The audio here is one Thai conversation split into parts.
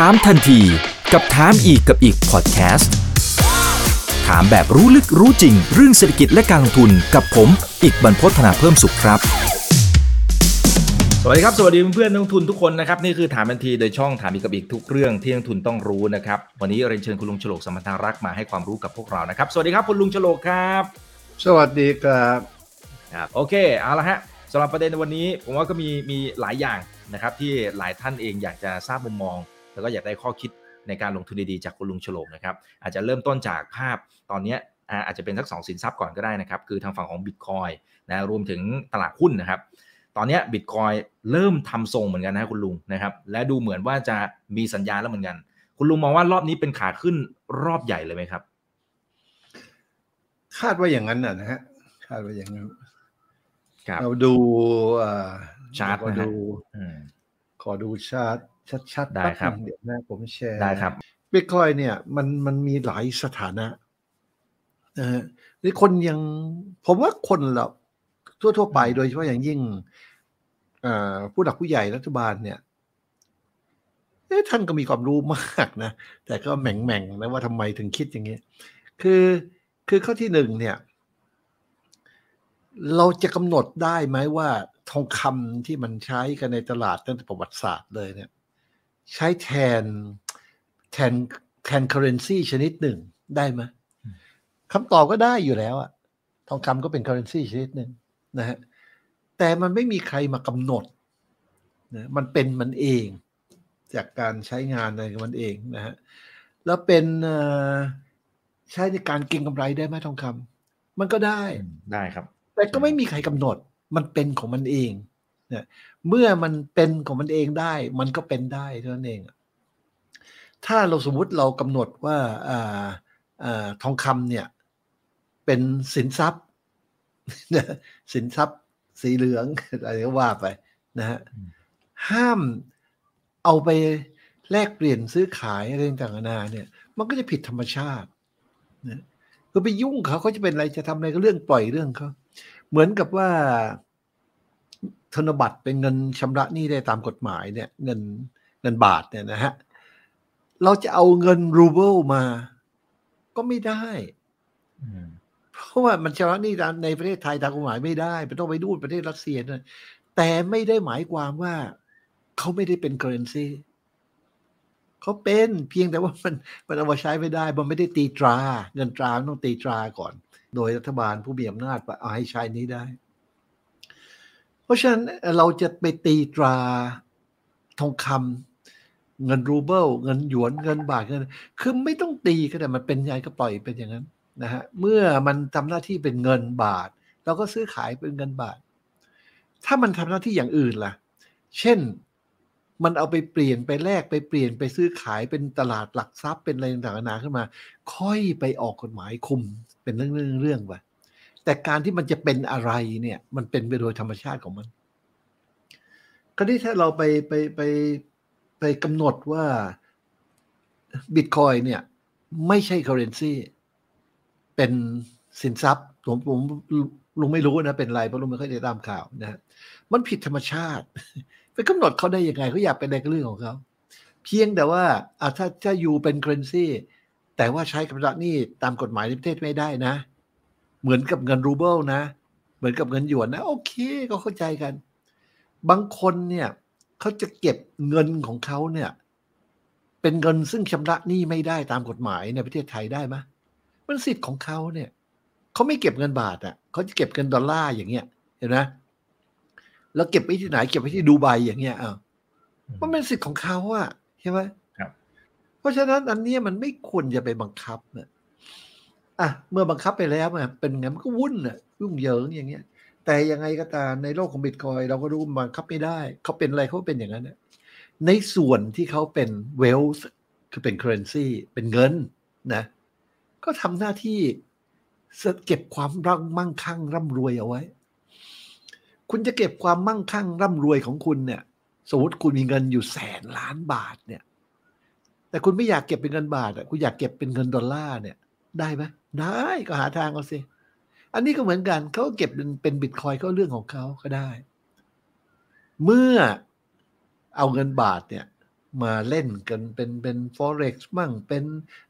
ถามทันทีกับถามอีกกับอีกพอดแคสต์ถามแบบรู้ลึกรู้จริง เรื่องเศรษฐกิจและการลงทุนกับผม อีกบรรพฒนาเพิ่มสุขครับ สวัสดีครับสวัสดีเพื่อนนักลงทุนทุกคนนะครับนี่คือถามทันทีโดยช่องถามอีกกับอีกทุกเรื่องที่นักลงทุนต้องรู้นะครับวันนี้เรียนเชิญคุณลุงฉลกสมรรถารักษ์มาให้ความรู้กับพวกเรานะครับ สวัสดีครับคุณลุงฉลกครับ สวัสดีครับครับโอเคเอาละฮะสำหรับประเด็นในวันนี้ผมว่าก็มีมีหลายอย่างนะครับที่หลายท่านเองอยากจะทราบมุมมอง แล้วก็อยากได้ข้อคิดในการลงทุนดีๆจากคุณลุงฉลกนะครับอาจจะเริ่มต้นจากภาพตอนนี้อ่าอาจจะเป็นสักสองสินทรัพย์ก่อนก็ได้นะครับ คือทางฝั่งของบิตคอยนะรวมถึงตลาดหุ้นนะครับ ตอนนี้บิตคอยเริ่มทำทรงเหมือนกันนะคุณลุงนะครับ และดูเหมือนว่าจะมีสัญญาณแล้วเหมือนกัน คุณลุงมองว่ารอบนี้เป็นขาขึ้นรอบใหญ่เลยไหมครับ คาดว่าอย่างนั้นนะฮะคาดว่าอย่างนั้นครับเราดูอ่าชาร์ตขอนะฮะดูอืมขอดูชาร์ต ชัดๆได้แป๊ครับนึงเดี๋ยวนะผมแชร์ได้ครับบิตคอยเนี่ยมันมันมีหลายสถานะนะฮะนี่คนยังผมว่าคนเราทั่วๆไปโดยเฉพาะอย่างยิ่งอ่าผู้หลักผู้ใหญ่รัฐบาลเนี่ยเอ๊ะท่านก็มีความรู้มากนะ แต่ก็แหม่งแม่งๆนะว่าทำไมถึงคิดอย่างนี้ คือคือข้อที่หนึ่งเนี่ย เราจะกำหนดได้ไหมว่าทองคำที่มันใช้กันในตลาดตั้งแต่ประวัติศาสตร์เลยเนี่ย ใช้แทนแทนแทน currency ชนิดหนึ่งได้ไหมคำตอบก็ได้อยู่แล้วอะทองคำก็เป็น currency ชนิดหนึ่งนะฮะแต่มันไม่มีใครมากำหนดนะมันเป็นมันเอง จากการใช้งานอะไรของมันเองนะฮะแล้วเป็นเอ่อใช้ในการเก็งกำไรได้ไหมทองคำมันก็ได้ได้ครับ แต่ก็ไม่มีใครกำหนด มันเป็นของมันเองเนี่ย เมื่อมันเป็นของมันเองได้ มันก็เป็นได้เท่านั้นเอง ถ้าเราสมมุติเรากำหนดว่าอ่าอ่าทองคำเนี่ย เป็นสินทรัพย์สินทรัพย์สีเหลืองอะไรก็ว่าไปนะฮะอืมห้ามเอาไปแลกเปลี่ยนซื้อขายอะไรต่างๆนานาเนี่ย มันก็จะผิดธรรมชาตินะก็ไปยุ่งเขาเขาจะเป็นอะไรจะทำอะไรก็เรื่องปล่อยเรื่องเขาเหมือนกับว่า ธนบัตรเป็นเงินชำระหนี้ได้ตามกฎหมายเนี่ยเงินเงินบาทเนี่ยนะฮะเราจะเอาเงินรูเบิลมา ก็ไม่ได้เพราะว่ามันชำระหนี้ในประเทศไทยตามกฎหมายไม่ได้มันต้องไปดูนประเทศรัสเซียด้วยแต่ไม่ได้หมายความว่าเขาไม่ได้เป็น currency เขาเป็นเพียงแต่ว่ามันมันเอามาใช้ไม่ได้ มันไม่ได้ตีตรา เงินตราต้องตีตราก่อน โดยรัฐบาลผู้มีอำนาจเอาให้ใช้นี้ได้ เพราะฉะนั้นเราจะไปตีตราทองคำเงินรูเบิลเงินหยวนเงินบาทเงินคือไม่ต้องตีก็ได้มันเป็นยังไงก็ปล่อยเป็นอย่างนั้นนะฮะเมื่อมันทำหน้าที่เป็นเงินบาท เราก็ซื้อขายเป็นเงินบาท ถ้ามันทำหน้าที่อย่างอื่นล่ะ เช่นมันเอาไปเปลี่ยนไปแลกไปเปลี่ยนไปซื้อขายเป็นตลาดหลักทรัพย์เป็นอะไรต่างๆนานาขึ้นมา ค่อยไปออกกฎหมายคุมเป็นเรื่องเรื่องเรื่องไป แต่การที่มันจะเป็นอะไรเนี่ย มันเป็นไปโดยธรรมชาติของมันคราวนี้ถ้าเราไปไปไปไปกำหนดว่าบิตคอยเนี่ย ไม่ใช่ currency เป็นสินทรัพย์ผมผมลุงไม่รู้นะเป็นไรเพราะลุงไม่ค่อยได้ตามข่าวนะมันผิดธรรมชาติ ไปกำหนดเขาได้ยังไงเขาอยากเป็นอะไรก็เรื่องของเขาเพียงแต่ว่าอะถ้าถ้าอยู่เป็น currency แต่ว่าใช้กับรัฐนี่ตามกฎหมายในประเทศไม่ได้นะ เหมือนกับเงินรูเบิลนะ เหมือนกับเงินหยวนนะ โอเคก็เข้าใจกัน บางคนเนี่ยเขาจะเก็บเงินของเขาเนี่ย เป็นเงินซึ่งชำระหนี้ไม่ได้ตามกฎหมายในประเทศไทยได้ไหมมันสิทธิ์ของเขาเนี่ยเขาไม่เก็บเงินบาทอะเขาจะเก็บเงินดอลลาร์อย่างเงี้ย เห็นไหมแล้วเก็บไว้ที่ไหน เก็บไว้ที่ดูไบอย่างเงี้ยอ้าวมันเป็นสิทธิ์ของเขาอะใช่ไหมครับเพราะฉะนั้นอันเนี้ยมันไม่ควรจะไปบังคับเนี่ย อะเมื่อบังคับไปแล้วมันเป็นไงมันก็วุ่นอะยุ่งเหยิงอย่างเงี้ย แต่ยังไงก็ตามในโลกของบิตคอยเราก็รู้บังคับไม่ได้เขาเป็นอะไรเขาเป็นอย่างนั้นน่ในส่วนที่เขาเป็น wealth คือเป็น currency เป็นเงินนะ ก็ทำหน้าที่เก็บความร่ำมั่งคั่งร่ำรวยเอาไว้ คุณจะเก็บความมั่งคั่งร่ำรวยของคุณเนี่ย สมมติคุณมีเงินอยู่แสนล้านบาทเนี่ย แต่คุณไม่อยากเก็บเป็นเงินบาทอะคุณอยากเก็บเป็นเงินดอลลาร์เนี่ย ได้ไหม ได้ก็หาทางเอาสิ อันนี้ก็เหมือนกันเขาเก็บเป็นเป็นบิตคอยก็เรื่องของเขาก็ได้ เมื่อเอาเงินบาทเนี่ยมาเล่นกันเป็นเป็น forex มั่ง เป็น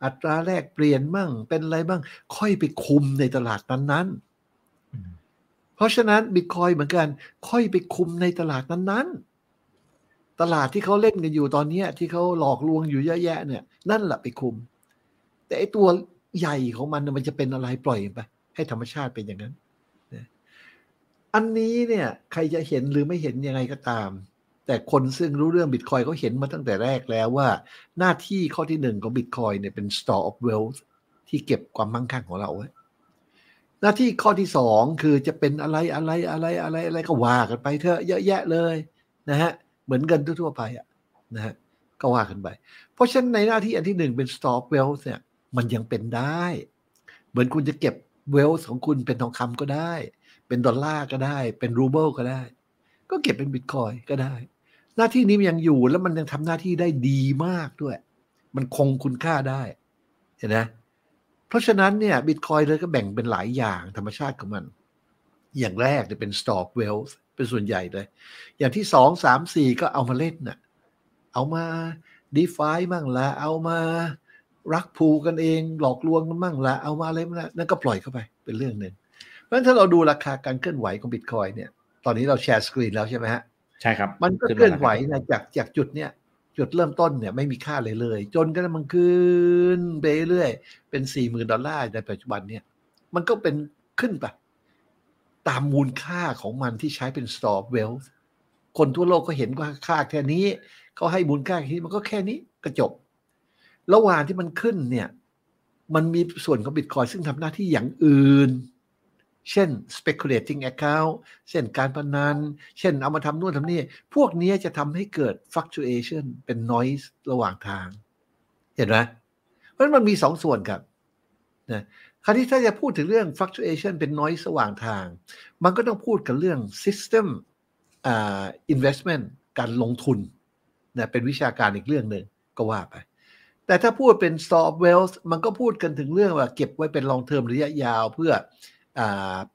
อัตราแลกเปลี่ยนมั่ง เป็นอะไรบ้าง ค่อยไปคุมในตลาดนั้นๆ เพราะฉะนั้นบิตคอยเหมือนกัน ค่อยไปคุมในตลาดนั้นๆ ตลาดที่เขาเล่นกันอยู่ตอนนี้ที่เขาหลอกลวงอยู่เยอะแยะเนี่ย นั่นแหละไปคุม แต่ไอตัว ใหญ่ของมันมันจะเป็นอะไรปล่อยไป ให้ธรรมชาติเป็นอย่างนั้นอันนี้เนี่ยใครจะเห็นหรือไม่เห็นยังไงก็ตาม แต่คนซึ่งรู้เรื่องบิตคอยเขาเห็นมาตั้งแต่แรกแล้วว่า หน้าที่ข้อที่หนึ่งของบิตคอยเนี่ยเป็น store of wealth ที่เก็บความมั่งคั่งของเราไว้หน้าที่ข้อที่สองคือจะเป็นอะไรอะไรอะไรอะไรอะไรก็ว่ากันไปเถอะเยอะแยะเลยนะฮะเหมือนเงินทั่วไปอะนะฮะก็ว่ากันไป เพราะฉะนั้นในหน้าที่อันที่หนึ่งเป็น store of wealth เนี่ย มันยังเป็นได้ เหมือนคุณจะเก็บ wealth ของคุณเป็นทองคำก็ได้ เป็นดอลลาร์ก็ได้ เป็นรูเบิลก็ได้ ก็เก็บเป็นบิตคอยก็ได้ หน้าที่นี้มันยังอยู่แล้วมันยังทำหน้าที่ได้ดีมากด้วย มันคงคุณค่าได้ เห็นไหมเพราะฉะนั้นเนี่ยบิตคอยเลยก็แบ่งเป็นหลายอย่างธรรมชาติของมัน อย่างแรกจะเป็น stock wealth เป็นส่วนใหญ่เลย อย่างที่สองสามสี่ก็เอามาเล่นน่ะ เอามา DeFi มั่งละเอามา รักผูกันเอง หลอกลวงกันมั่งละเอามาอะไรมั่งละนั่นก็ปล่อยเข้าไปเป็นเรื่องหนึ่งเพราะฉะนั้นถ้าเราดูราคาการเคลื่อนไหวของบิตคอยเนี่ย ตอนนี้เราแชร์สกรีนแล้วใช่ไหมฮะใช่ครับ มันก็เคลื่อนไหวนะจากจากจุดเนี้ยจุดเริ่มต้นเนี่ยไม่มีค่าเลยเลย จนกระทั่งมันขึ้นไปเรื่อยเป็นสี่หมื่นดอลลาร์ในปัจจุบันเนี่ย มันก็เป็นขึ้นไปตามมูลค่าของมันที่ใช้เป็น store of wealth คนทั่วโลกก็เห็นว่าค่าแค่นี้เขาให้มูลค่าแค่นี้มันก็แค่นี้ก็จบ ระหว่างที่มันขึ้นเนี่ย มันมีส่วนของบิตคอยซึ่งทำหน้าที่อย่างอื่น เช่น speculating account เช่นการพนัน เช่นเอามาทำนู่นทำนี่ พวกนี้จะทำให้เกิด fluctuation เป็น noise ระหว่างทาง เห็นไหมเพราะมันมีสองส่วนครับนะคราวนี้ถ้าจะพูดถึงเรื่อง fluctuation เป็น noise ระหว่างทาง มันก็ต้องพูดกันเรื่อง system uh, investment การลงทุนนะเป็นวิชาการอีกเรื่องหนึ่งก็ว่าไป แต่ถ้าพูดเป็น store of wealth มันก็พูดกันถึงเรื่องว่าเก็บไว้เป็น long term ระยะยาวเพื่อ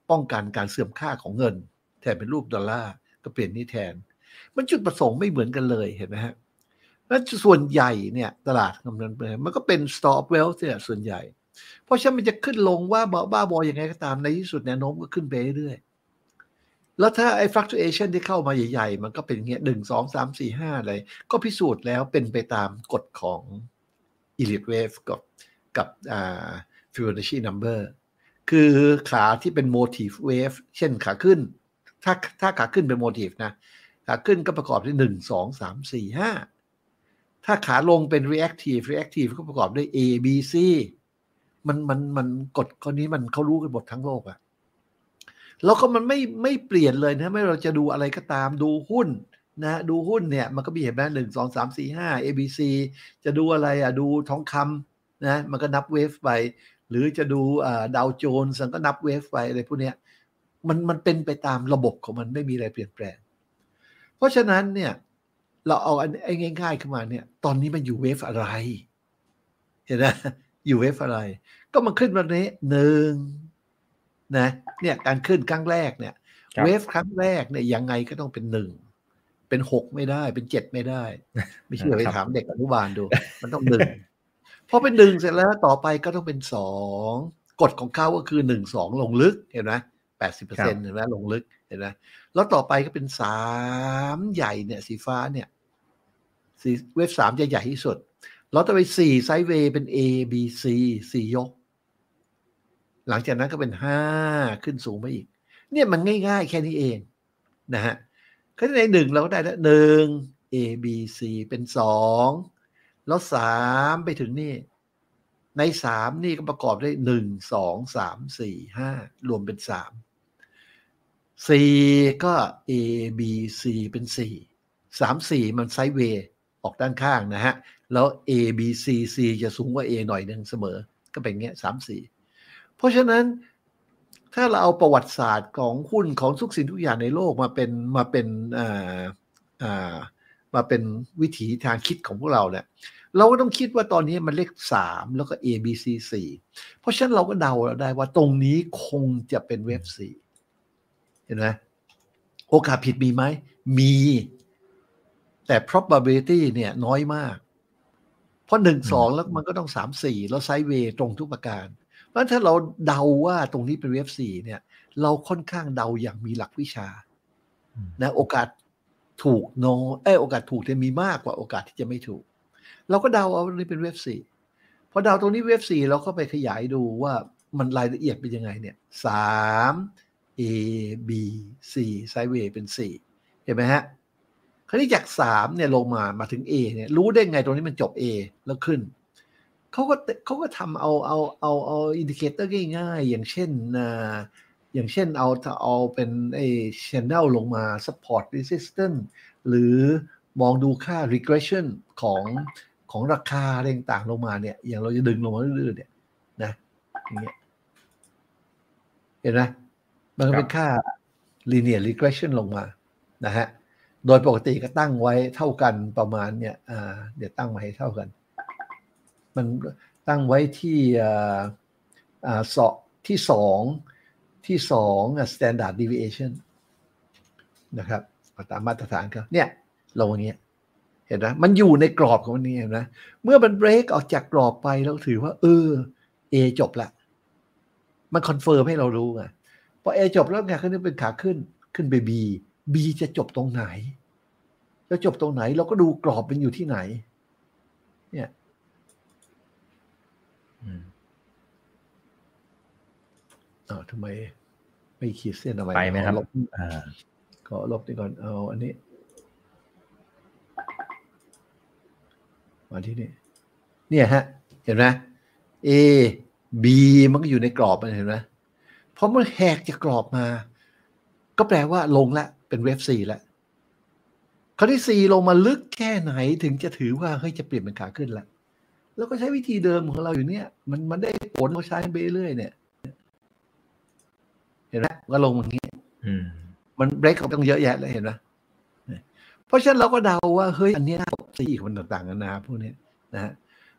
ป้องกันการเสื่อมค่าของเงิน แทนเป็นรูปดอลลาร์ก็เปลี่ยนนี้แทน มันจุดประสงค์ไม่เหมือนกันเลยเห็นไหมฮะแล้วส่วนใหญ่เนี่ยตลาดกำลังมันก็เป็น store of wealth เนี่ยส่วนใหญ่ เพราะฉะนั้นมันจะขึ้นลงว่าบ้าบออย่างไงก็ตามในที่สุดแนวโน้มก็ขึ้นไปเรื่อยแล้วถ้าไอ้ fluctuation ที่เข้ามาใหญ่ ๆ มันก็เป็นเงี้ยหนึ่งสองสามสี่ห้าอะไรก็พิสูจน์แล้วเป็นไปตามกฎของ elite wave กับกับอ่า Fibonacci number คือขาที่เป็น motive wave เช่นขาขึ้น ถ้าถ้าขาขึ้นเป็น motive นะ ขาขึ้นก็ประกอบด้วยหนึ่งสองสามสี่ห้าถ้าขาลงเป็น reactive reactive ก็ประกอบด้วย A B C มันมันมันกฎข้อนี้มันเขารู้กันหมดทั้งโลกอะแล้วก็มันไม่ไม่เปลี่ยนเลยนะไม่เราจะดูอะไรก็ตามดูหุ้น นะดูหุ้นเนี่ยมันก็มีเห็นไหมหนึ่งสองสามสี่ห้า A B C จะดูอะไรอะดูทองคำนะมันก็นับเวฟไป หรือจะดูดาวโจนส์ก็นับเวฟไปอะไรพวกนี้มันมันเป็นไปตามระบบของมันไม่มีอะไรเปลี่ยนแปลง เพราะฉะนั้นเนี่ยเราเอาไอ้ง่ายๆขึ้นมาเนี่ย ตอนนี้มันอยู่เวฟอะไร เห็นไหมอยู่เวฟอะไร ก็มันขึ้นวันนี้หนึ่งนะเนี่ยการขึ้นครั้งแรกเนี่ย เวฟครั้งแรกเนี่ยยังไงก็ต้องเป็นหนึ่ง เป็นหกไม่ได้ เป็นเจ็ดไม่ได้ ไม่เชื่อไปถามเด็กอนุบาลดู มันต้องหนึ่งพอเป็นหนึ่งเสร็จแล้วต่อไปก็ต้องเป็นสองกฎของเขาก็คือหนึ่งสองลงลึกเห็นไหมแปดสิบเปอร์เซ็นต์เห็นไหมลงลึกเห็นไหมแล้วต่อไปก็เป็นสามใหญ่เนี่ย สีฟ้าเนี่ยสีเวฟสามจะใหญ่ที่สุด แล้วต่อไปสี่ไซด์เวย์เป็น A B C สี่ยก หลังจากนั้นก็เป็นห้าขึ้นสูงไปอีก เนี่ยมันง่าย ๆ แค่นี้เองนะฮะ ก็ในหนึ่งเราก็ได้แล้วหนึ่ง A B C เป็นสองแล้วสามไปถึงนี่ ในสามนี่ก็ประกอบได้หนึ่งสองสามสี่ห้ารวมเป็นสามสี่ก็ A B C เป็นสี่สามสี่มันไซด์เวย์ออกด้านข้างนะฮะ แล้ว A B C C จะสูงกว่า A หน่อยหนึ่งเสมอ ก็เป็นเงี้ยสามสี่เพราะฉะนั้น ถ้าเราเอาประวัติศาสตร์ของหุ้นของทุกสิ่งทุกอย่างในโลกมาเป็นมาเป็นอ่าอ่ามาเป็นวิถีทางคิดของพวกเราเนี่ยเราก็ต้องคิดว่าตอนนี้มันเลขสามแล้วก็ A B C สี่เพราะฉะนั้นเราก็เดาได้ว่าตรงนี้คงจะเป็นเว็บสี่เห็นไหมโอกาสผิดมีไหม มี แต่ probability เนี่ยน้อยมาก เพราะหนึ่งสองแล้วมันก็ต้องสามสี่แล้วไซด์เวย์ตรงทุกประการ เพราะถ้าเราเดาว่าตรงนี้เป็นเวฟสี่เนี่ย เราค่อนข้างเดาอย่างมีหลักวิชานะโอกาสถูกน้อยเออโอกาสถูกจะมีมากกว่าโอกาสที่จะไม่ถูก เราก็เดาเอาตรงนี้เป็นเวฟสี่พอเดาตรงนี้เวฟสี่เราก็ไปขยายดูว่ามันรายละเอียดเป็นยังไงเนี่ยสาม A B C ไซด์เวย์เป็นสี่เห็นไหมฮะคราวนี้จากสามเนี่ยลงมามาถึง A เนี่ยรู้ได้ไงตรงนี้มันจบ A แล้วขึ้น เขาก็เขาก็ทำเอาเอาเอาเอา indicator ง่ายๆ อย่างเช่นนะอย่างเช่นเอาเอาเป็นไอ้ channel ลงมา support resistance หรือมองดูค่า regression ของของราคาอะไรต่างๆลงมาเนี่ย อย่างเราจะดึงลงมาเรื่อยๆเนี่ยนะอย่างเงี้ยเห็นไหมมันก็เป็นค่า linear regression ลงมานะฮะ โดยปกติก็ตั้งไว้เท่ากันประมาณเนี่ยเดี๋ยวตั้งมาให้เท่ากัน มันตั้งไว้ที่สอที่สองที่สอง standard deviation นะครับตามมาตรฐานครับเนี่ยลงอย่างเงี้ยเห็นไหมมันอยู่ในกรอบของมันนี่เห็นไหมเมื่อมันเบรกออกจากกรอบไปเราถือว่า เออ A จบละมัน confirm ให้เรารู้ไงพอ A จบแล้วไงขึ้นเป็นขาขึ้นขึ้นไป B B จะจบตรงไหน แล้วจบตรงไหน เราก็ดูกรอบเป็นอยู่ที่ไหน เนี่ย อ้าวทำไม ไม่ขีดเส้นอะไรไปไหมครับขอลบดีก่อนเอาอันนี้ มาที่นี่ เนี่ยฮะ เห็นไหม A B มันก็อยู่ในกรอบมันเห็นไหมเพราะมันแหกจากกรอบมา ก็แปลว่าลงละ เป็นเวฟสี่แล้วคราวที่สี่ลงมาลึกแค่ไหนถึงจะถือว่าเฮ้ยจะเปลี่ยนเป็นขาขึ้นละ แล้วก็ใช้วิธีเดิมของเราอยู่เนี่ย มันมันได้ผลเราใช้ไปเรื่อยเนี่ย เห็นไหมก็ลงอย่างนี้มันเบรกต้องเยอะแยะเลยเห็นไหมเพราะฉะนั้นเราก็เดาว่าเฮ้ยอันนี้สี่คนต่างๆกันานาพวกนี้นะฮะ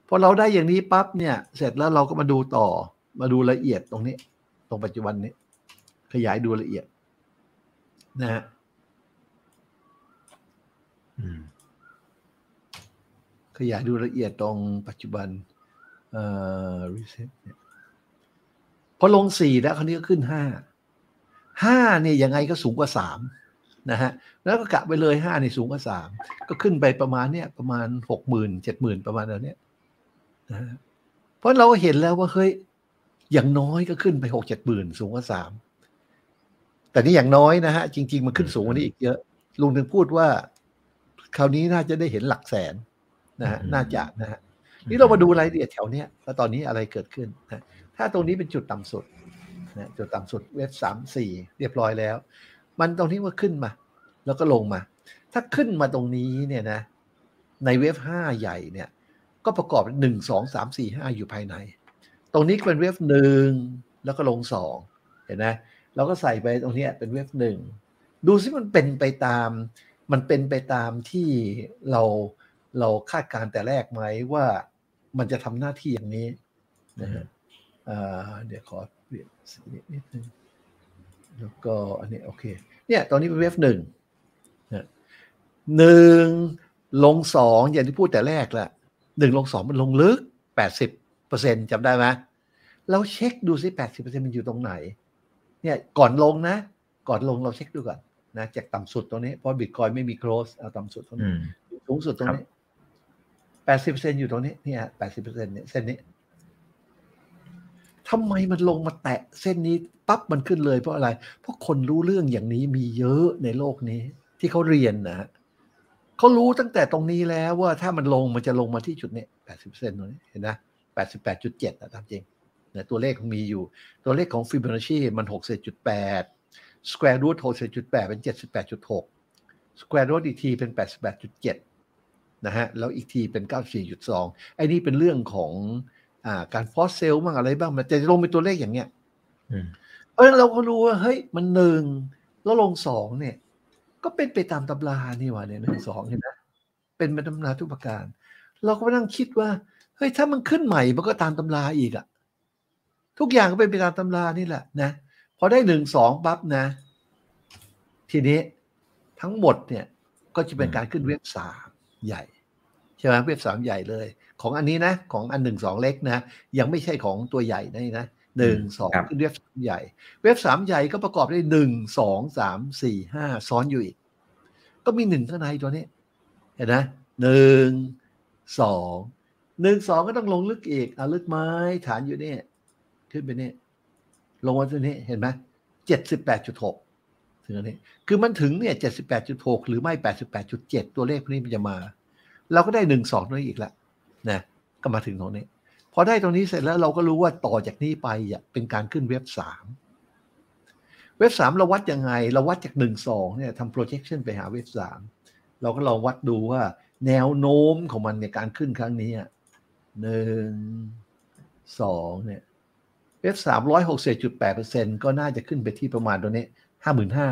พอเราได้อย่างนี้ปั๊บเนี่ย เสร็จแล้วเราก็มาดูต่อ มาดูละเอียดตรงนี้ ตรงปัจจุบันนี้ ขยายดูละเอียด นะฮะ ขยายดูละเอียดตรงปัจจุบันเอ่อรีเซ็ตเนี่ยพอลงสี่แล้วคราวนี้ก็ขึ้นห้าห้าเนี่ยยังไงก็สูงกว่าสามนะฮะแล้วก็กะไปเลยห้านี่สูงกว่าสามก็ขึ้นไปประมาณเนี่ยประมาณหกหมื่นเจ็ดหมื่นประมาณนั้นเนี่ยนะเพราะเราเห็นแล้วว่าเฮ้ยอย่างน้อยก็ขึ้นไปหกเจ็ดหมื่นสูงกว่าสามแต่นี่อย่างน้อยนะฮะจริง ๆ มันขึ้นสูงกว่านี้อีกเยอะลุงถึงพูดว่า คราวนี้น่าจะได้เห็นหลักแสน นะฮะน่าจะนะฮะนี่เรามาดูรายละเอียดแถวเนี้ยว่าตอนนี้อะไรเกิดขึ้นนะถ้าตรงนี้เป็นจุดต่ำสุดนะจุดต่ำสุดเว็บสามสี่เรียบร้อยแล้ว มันตรงนี้ว่าขึ้นมา แล้วก็ลงมา ถ้าขึ้นมาตรงนี้เนี่ยนะ ในเว็บห้าใหญ่เนี่ย ก็ประกอบหนึ่งสองสามสี่ห้าอยู่ภายใน ตรงนี้เป็นเว็บหนึ่งแล้วก็ลงสองเห็นไหมเราก็ใส่ไปตรงนี้เป็นเว็บหนึ่งดูซิมันเป็นไปตาม มันเป็นไปตามที่เรา เราคาดการแต่แรกไหมว่ามันจะทำหน้าที่อย่างนี้นะฮะเดี๋ยวขอเปลี่ยนสีนิดนึงแล้วก็อันนี้โอเคเนี่ยตอนนี้เป็นเว็บหนึ่งหนึ่งลงสองอย่างที่พูดแต่แรกแหละหนึ่งลงสองมันลงลึกแปดสิบเปอร์เซ็นจำได้ไหมเราเช็คดูซิแปดสิบเปอร์เซ็นมันอยู่ตรงไหน เนี่ยก่อนลงนะ ก่อนลงเราเช็คดูก่อนนะจากต่ำสุดตรงนี้เพราะบิตคอยไม่มีโครสเอาต่ำสุดตรงนี้สูงสุดตรงนี้ แปดสิบเซนอยู่ตรงนี้เนี่ยแปดสิบเปอร์เซ็นเนี่ยเส้นนี้ทำไมมันลงมาแตะเส้นนี้ปั๊บมันขึ้นเลยเพราะอะไร เพราะคนรู้เรื่องอย่างนี้มีเยอะในโลกนี้ ที่เขาเรียนนะเขารู้ตั้งแต่ตรงนี้แล้วว่าถ้ามันลงมันจะลงมาที่จุดนี้แปดสิบเซนตรงนี้เห็นนะแปดสิบแปดจุดเจ็ดนะตามจริงนะตัวเลขมีอยู่ ตัวเลขของฟิบอนัชชีมันหกสิบจุดแปดsquare root หกสิบจุดแปดเป็นเจ็ดสิบแปดจุดหก square root อีกทีเป็นแปดสิบแปดจุดเจ็ด นะฮะแล้วอีกทีเป็นเก้าสี่จุดสองไอ้นี่เป็นเรื่องของอ่าการ fossil บ้างอะไรบ้าง มันจะลงเป็นตัวเลขอย่างเนี้ยเพราะฉะนั้นเราก็รู้ว่าเฮ้ยมันหนึ่งแล้วลงสองเนี่ย ก็เป็นไปตามตำรานี่ว่าเนี่ยหนึ่งสองเห็นไหมเป็นไปตามตำราทุกประการ เราก็มานั่งคิดว่าเฮ้ยถ้ามันขึ้นใหม่มันก็ตามตำราอีกอะทุกอย่างก็เป็นไปตามตำรานี่แหละนะพอได้หนึ่งสองปั๊บนะ ทีนี้ทั้งหมดเนี่ยก็จะเป็นการขึ้นเว็บสาม ใหญ่ใช่ไหมเว็บสามใหญ่เลย ของอันนี้นะ ของอันหนึ่งสองเล็กนะ ยังไม่ใช่ของตัวใหญ่นะนะหนึ่งสองขึ้นเว็บสามใหญ่ เว็บสามใหญ่ก็ประกอบด้วยหนึ่งสองสามสี่ห้าซ้อนอยู่อีก ก็มีหนึ่งข้างในตัวนี้ เห็นไหมหนึ่งสองหนึ่งสองก็ต้องลงลึกอีกเอาลึกไม้ฐานอยู่นี่ขึ้นไปนี่ลงมาตัวนี้เห็นไหมเจ็ดสิบแปดจุดหก ถึงอันนี้ คือมันถึงเนี่ยเจ็ดสิบแปดจุดหกหรือไม่แปดสิบแปดจุดเจ็ดตัวเลขพวกนี้มันจะมา เราก็ได้หนึ่งสองนั่นอีกแล้วนะก็มาถึงตรงนี้ พอได้ตรงนี้เสร็จแล้วเราก็รู้ว่าต่อจากนี้ไปเป็นการขึ้นเว็บสามเว็บสามเราวัดยังไง เราวัดจากหนึ่งสองเนี่ยทำ projection ไปหาเว็บสามเราก็ลองวัดดูว่าแนวโน้มของมันในการขึ้นครั้งนี้หนึ่งสองเนี่ยเว็บสามร้อยหกสิบจุดแปดเปอร์เซ็นก็น่าจะขึ้นไปที่ประมาณตัวนี้ ห้าหมื่นห้า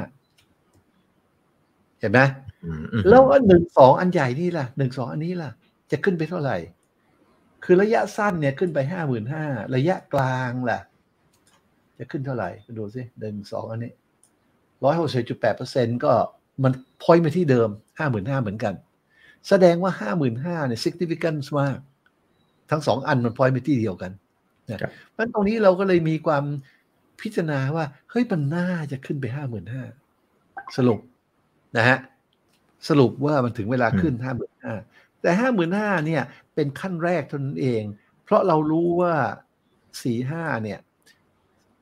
เห็นไหมแล้วอันหนึ่งสองอันใหญ่นี่ล่ะหนึ่งสองอันนี้ล่ะ จะขึ้นไปเท่าไหร่ คือระยะสั้นเนี่ยขึ้นไปห้าหมื่นห้าระยะกลางล่ะ จะขึ้นเท่าไหร่ดูสิหนึ่งสองอันนี้ร้อยหกสิบจุดแปดเปอร์เซ็นก็มันพอยมาที่เดิมห้าหมื่นห้าเหมือนกัน แสดงว่าห้าหมื่นห้าเนี่ย significant มาก ทั้งสองอันมันพอยไปที่เดียวกันนะเพราะตรงนี้เราก็เลยมีความ พิจารณาว่า เฮ้ยมันน่าจะขึ้นไปห้าหมื่นห้าสรุปนะฮะสรุปว่ามันถึงเวลาขึ้นห้าหมื่นห้าแต่ห้าหมื่นห้าเนี่ย เป็นขั้นแรกเท่านั้นเอง เพราะเรารู้ว่าสี่ห้าเนี่ย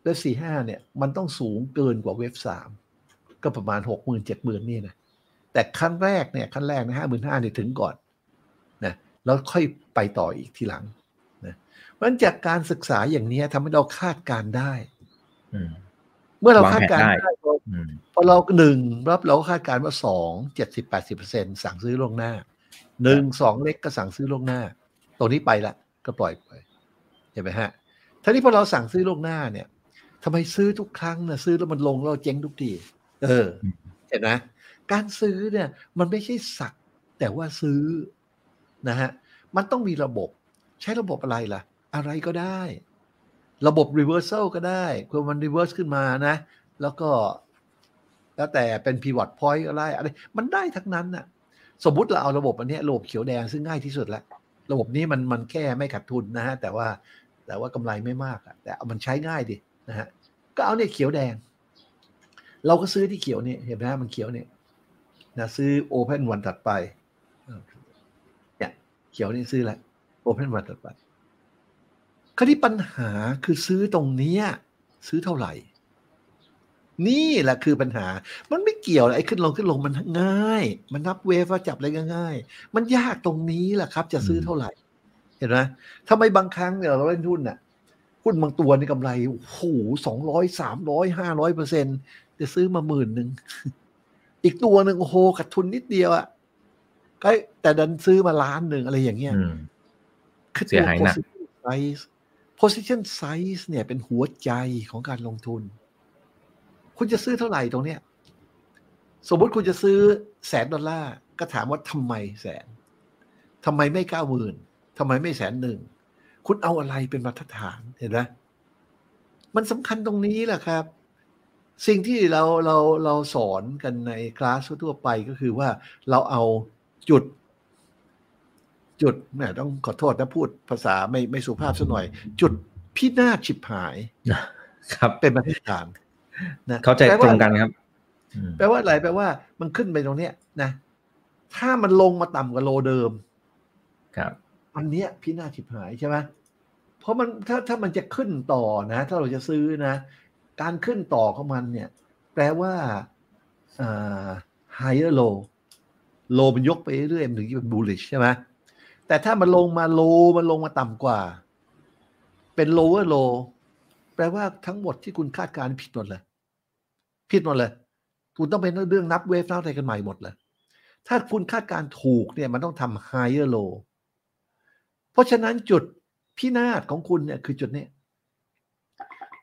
เว็บสี่ห้าเนี่ย มันต้องสูงเกินกว่าเว็บสามก็ประมาณหกหมื่นเจ็ดหมื่นนี่นะแต่ขั้นแรกเนี่ยขั้นแรกนะห้าหมื่นห้าเนี่ยถึงก่อนนะแล้วค่อยไปต่ออีกทีหลังนะเพราะฉะนั้นจากการศึกษาอย่างนี้ทำให้เราคาดการได้ เมื่อเราคาดการได้พอเราหนึ่งรับเราก็คาดการว่าสองเจ็ดสิบแปดสิบเปอร์เซ็นสั่งซื้อล่วงหน้าหนึ่งสองเล็กก็สั่งซื้อล่วงหน้า ตรงนี้ไปละก็ปล่อยไปเห็นไหมฮะทีนี้พอเราสั่งซื้อล่วงหน้าเนี่ยทำไมซื้อทุกครั้งนะซื้อแล้วมันลงเราเจ๊งทุกทีเออ เห็นไหมการซื้อเนี่ย มันไม่ใช่สักแต่ว่าซื้อนะฮะมันต้องมีระบบ ใช้ระบบอะไรล่ะ อะไรก็ได้ ระบบ reversal ก็ได้คือมัน reverse ขึ้นมานะ แล้วก็ แล้วแต่เป็น pivot point อะไรอะไร มันได้ทั้งนั้นน่ะสมมติเราเอาระบบอันนี้ระบบเขียวแดงซึ่งง่ายที่สุดล้วระบบนี้มันมันแค่ไม่ขาดทุนนะฮะ แต่ว่าแต่ว่ากำไรไม่มากอะแต่เอามันใช้ง่ายดินะฮะก็เอาเนี่ยเขียวแดง เราก็ซื้อที่เขียวเนี่ยเห็นไหมมันเขียวเนี่ยนะซื้อโอเพนวันถัดไปเนี่ยเขียวนี่ซื้อแล้วโอเพนวันถัดไป คราวนี้ปัญหาคือซื้อตรงนี้ซื้อเท่าไหร่ นี่แหละคือปัญหา มันไม่เกี่ยวไอ้ขึ้นลงขึ้นลงมันง่าย มันนับเวฟจับอะไรง่ายๆมันยากตรงนี้แหละครับ จะซื้อเท่าไหร่ เห็นไหมทำไมบางครั้งเนี่ยเราเล่นหุ้นน่ะหุ้นบางตัวนี่กำไรโอ้โหสองร้อยสามร้อยห้าร้อยเปอร์เซ็นจะซื้อมาหมื่นหนึ่งอีกตัวหนึ่งโอ้โหขาดทุนนิดเดียวอะก็แต่ดันซื้อมาล้านหนึ่งอะไรอย่างเงี้ยคือเสียหายหนัก size position size เนี่ยเป็นหัวใจของการลงทุน คุณจะซื้อเท่าไหร่ตรงเนี้ย สมมติคุณจะซื้อแสนดอลลาร์ ก็ถามว่าทำไมแสนทำไมไม่เก้าหมื่นทำไมไม่แสนหนึ่ง คุณเอาอะไรเป็นมาตรฐานเห็นไหมมันสำคัญตรงนี้แหละครับ สิ่งที่เราเราเราสอนกันในคลาสทั่วไปก็คือว่าเราเอาจุด จุดแหมต้องขอโทษนะพูดภาษาไม่ไม่สุภาพสักหน่อย จุดพินาศฉิบหายครับเป็นมาตรฐานนะเข้าใจตรงกันครับ แปลว่าอะไรแปลว่ามันขึ้นไปตรงเนี้ยนะถ้ามันลงมาต่ำกว่าโลเดิม ครับ อันเนี้ยพินาศฉิบหายใช่ไหมเพราะมันถ้าถ้ามันจะขึ้นต่อนะ ถ้าเราจะซื้อนะ การขึ้นต่อของมันเนี่ย แปลว่าอ่า higher low โลมันยกไปเรื่อยๆมันถึงจะเป็น bullish ใช่ไหม แต่ถ้ามันลงมาโลมันลงมาต่ำกว่า เป็น lower low แปลว่าทั้งหมดที่คุณคาดการณ์ผิดหมดเลย ผิดหมดเลย คุณต้องเป็นเรื่องนับเวฟนับอะไรกันใหม่หมดเลย ถ้าคุณคาดการณ์ถูกเนี่ยมันต้องทำ higher low เพราะฉะนั้นจุดพินาศของคุณเนี่ยคือจุดนี้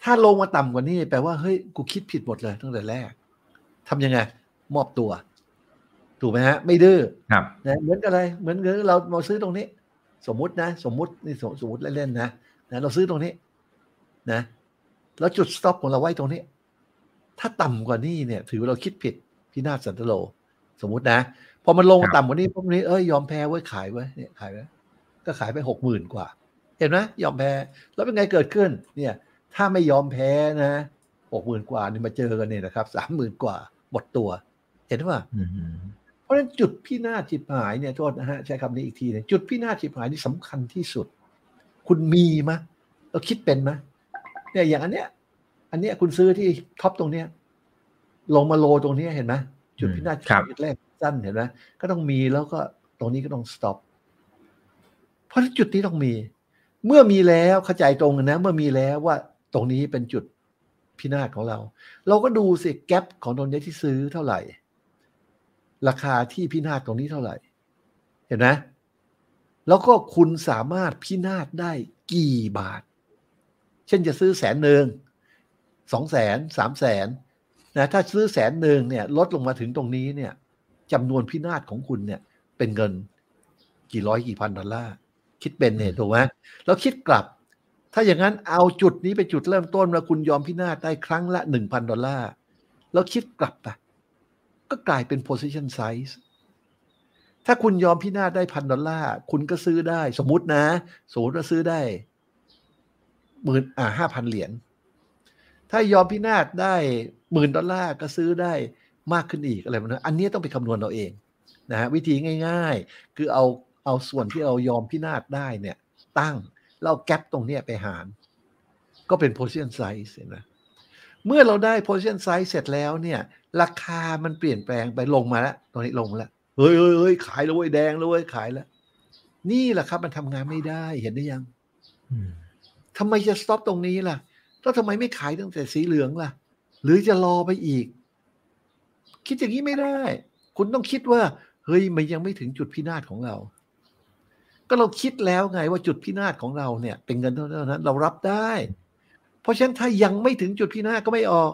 ถ้าลงมาต่ำกว่านี้แปลว่าเฮ้ยกูคิดผิดหมดเลยตั้งแต่แรกทำยังไง มอบตัว ถูกไหมฮะ ไม่ดื้อครับนะเหมือนกันเลยเหมือนเงินเราเราซื้อตรงนี้ สมมุตินะ สมมุตินี่สมมติเล่นๆนะนะเราซื้อตรงนี้ นะแล้วจุด stop ของเราไว้ตรงนี้ ถ้าต่ำกว่านี้เนี่ย ถือว่าเราคิดผิดพินาศสันตะโร สมมุตินะ พอมันลงครับต่ำกว่านี้พวกนี้เอ้ยยอมแพ้ไว้ยขายไว้ยเนี่ยขายไว้ก็ขายไปหกหมื่นกว่า เห็นไหมยอมแพ้ แล้วเป็นไงเกิดขึ้น เนี่ย ถ้าไม่ยอมแพ้นะหกหมื่นกว่านี่มาเจอกันเนี่ยนะครับสามหมื่นกว่าหมดตัว เห็นป่ะอืม เพราะฉะนั้นจุดพินาศจิบหายเนี่ยโทษนะฮะใช้คำนี้อีกทีหนึงจุดพินาศจิบหายนี่สำคัญที่สุด คุณมีมะเราคิดเป็นมะเนี่ยอย่างอันเนี้ย อันเนี้ยคุณซื้อที่ท็อปตรงเนี้ยลงมาโลตรงเนี้ยเห็นไหมจุดพินาศจิบหายจุดแรกสั้นเห็นไหมก็ต้องมีแล้วก็ตรงนี้ก็ต้อง stop เพราะฉะนั้นจุดนี้ต้องมี เมื่อมีแล้วเข้าใจตรงนนะ เมื่อมีแล้วว่าตรงนี้เป็นจุดพินาศของเรา เราก็ดูสิแกลบของตรงนี้ที่ซื้อเท่าไหร่ ราคาที่พินาศตรงนี้เท่าไหร่ เห็นไหมแล้วก็คุณสามารถพินาศได้กี่บาท เช่นจะซื้อแสนหนึ่งสองแสนสามแสนนะถ้าซื้อแสนหนึ่งเนี่ยลดลงมาถึงตรงนี้เนี่ยจำนวนพินาศของคุณเนี่ยเป็นเงินกี่ร้อยกี่พันดอลลาร์คิดเป็นเนี่ยถูกไหมแล้วคิดกลับ ถ้าอย่างนั้นเอาจุดนี้เป็นจุดเริ่มต้นแล้วคุณยอมพินาศได้ครั้งละหนึ่งพันดอลลาร์แล้วคิดกลับไป ก็กลายเป็น position size ถ้าคุณยอมพินาศได้พันดอลลาร์คุณก็ซื้อได้ สมมตินะ สมมติว่าซื้อได้หมื่นอ่าห้าพันเหรียญถ้ายอมพินาศได้หมื่นดอลลาร์ก็ซื้อได้มากขึ้นอีกอะไรแบบนั้นอันนี้ต้องไปคำนวณเราเองนะฮะวิธีง่าย ๆ คือเอาเอาส่วนที่เรายอมพินาศได้เนี่ย ตั้งแล้วเอาแกลบตรงเนี้ยไปหาร ก็เป็น position size เห็นไหมเมื่อเราได้ position size เสร็จแล้วเนี่ย ราคามันเปลี่ยนแปลงไปลงมาแล้วตอนนี้ลงมาแล้วเฮ้ยเฮ้ยเฮ้ยขายแล้วเว้ยแดงแล้วเว้ยขายแล้ว นี่แหละครับ มันทำงานไม่ได้เห็นได้ยังอืมทำไมจะสต็อปตรงนี้ล่ะแล้วทำไมไม่ขายตั้งแต่สีเหลืองล่ะ หรือจะรอไปอีก คิดอย่างนี้ไม่ได้ คุณต้องคิดว่า เฮ้ยมันยังไม่ถึงจุดพินาศของเรา ก็เราคิดแล้วไงว่าจุดพินาศของเราเนี่ย เป็นเงินเท่านั้น เรารับได้ เพราะฉะนั้นถ้ายังไม่ถึงจุดพินาศก็ไม่ออก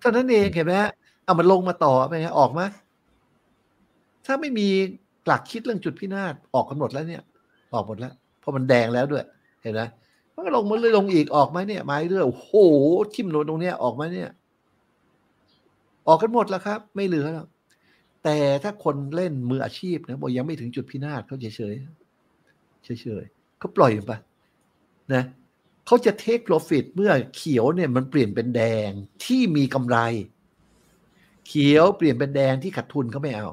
เท่านั้นเองเห็นไหมฮะเอามันลงมาต่อไปไงออกไหมถ้าไม่มีหลักคิดเรื่องจุดพินาศออกกันหมดแล้วเนี่ย ออกหมดแล้วเพราะมันแดงแล้วด้วย เห็นไหมมันก็ลงมาเลยลงอีกออกไหมเนี่ยไม้เรื่อยโอ้โหทิ่มลงตรงเนี้ยออกไหมเนี่ย ออกกันหมดแล้วครับ ไม่เหลือแล้วแต่ถ้าคนเล่นมืออาชีพนะบอกยังไม่ถึงจุดพินาศเขาเฉยเฉยเฉยเฉยเขาปล่อยไปนะ เขาจะเทคโปรฟิตเมื่อเขียวเนี่ยมันเปลี่ยนเป็นแดงที่มีกำไร เขียวเปลี่ยนเป็นแดงที่ขาดทุนเขาไม่เอา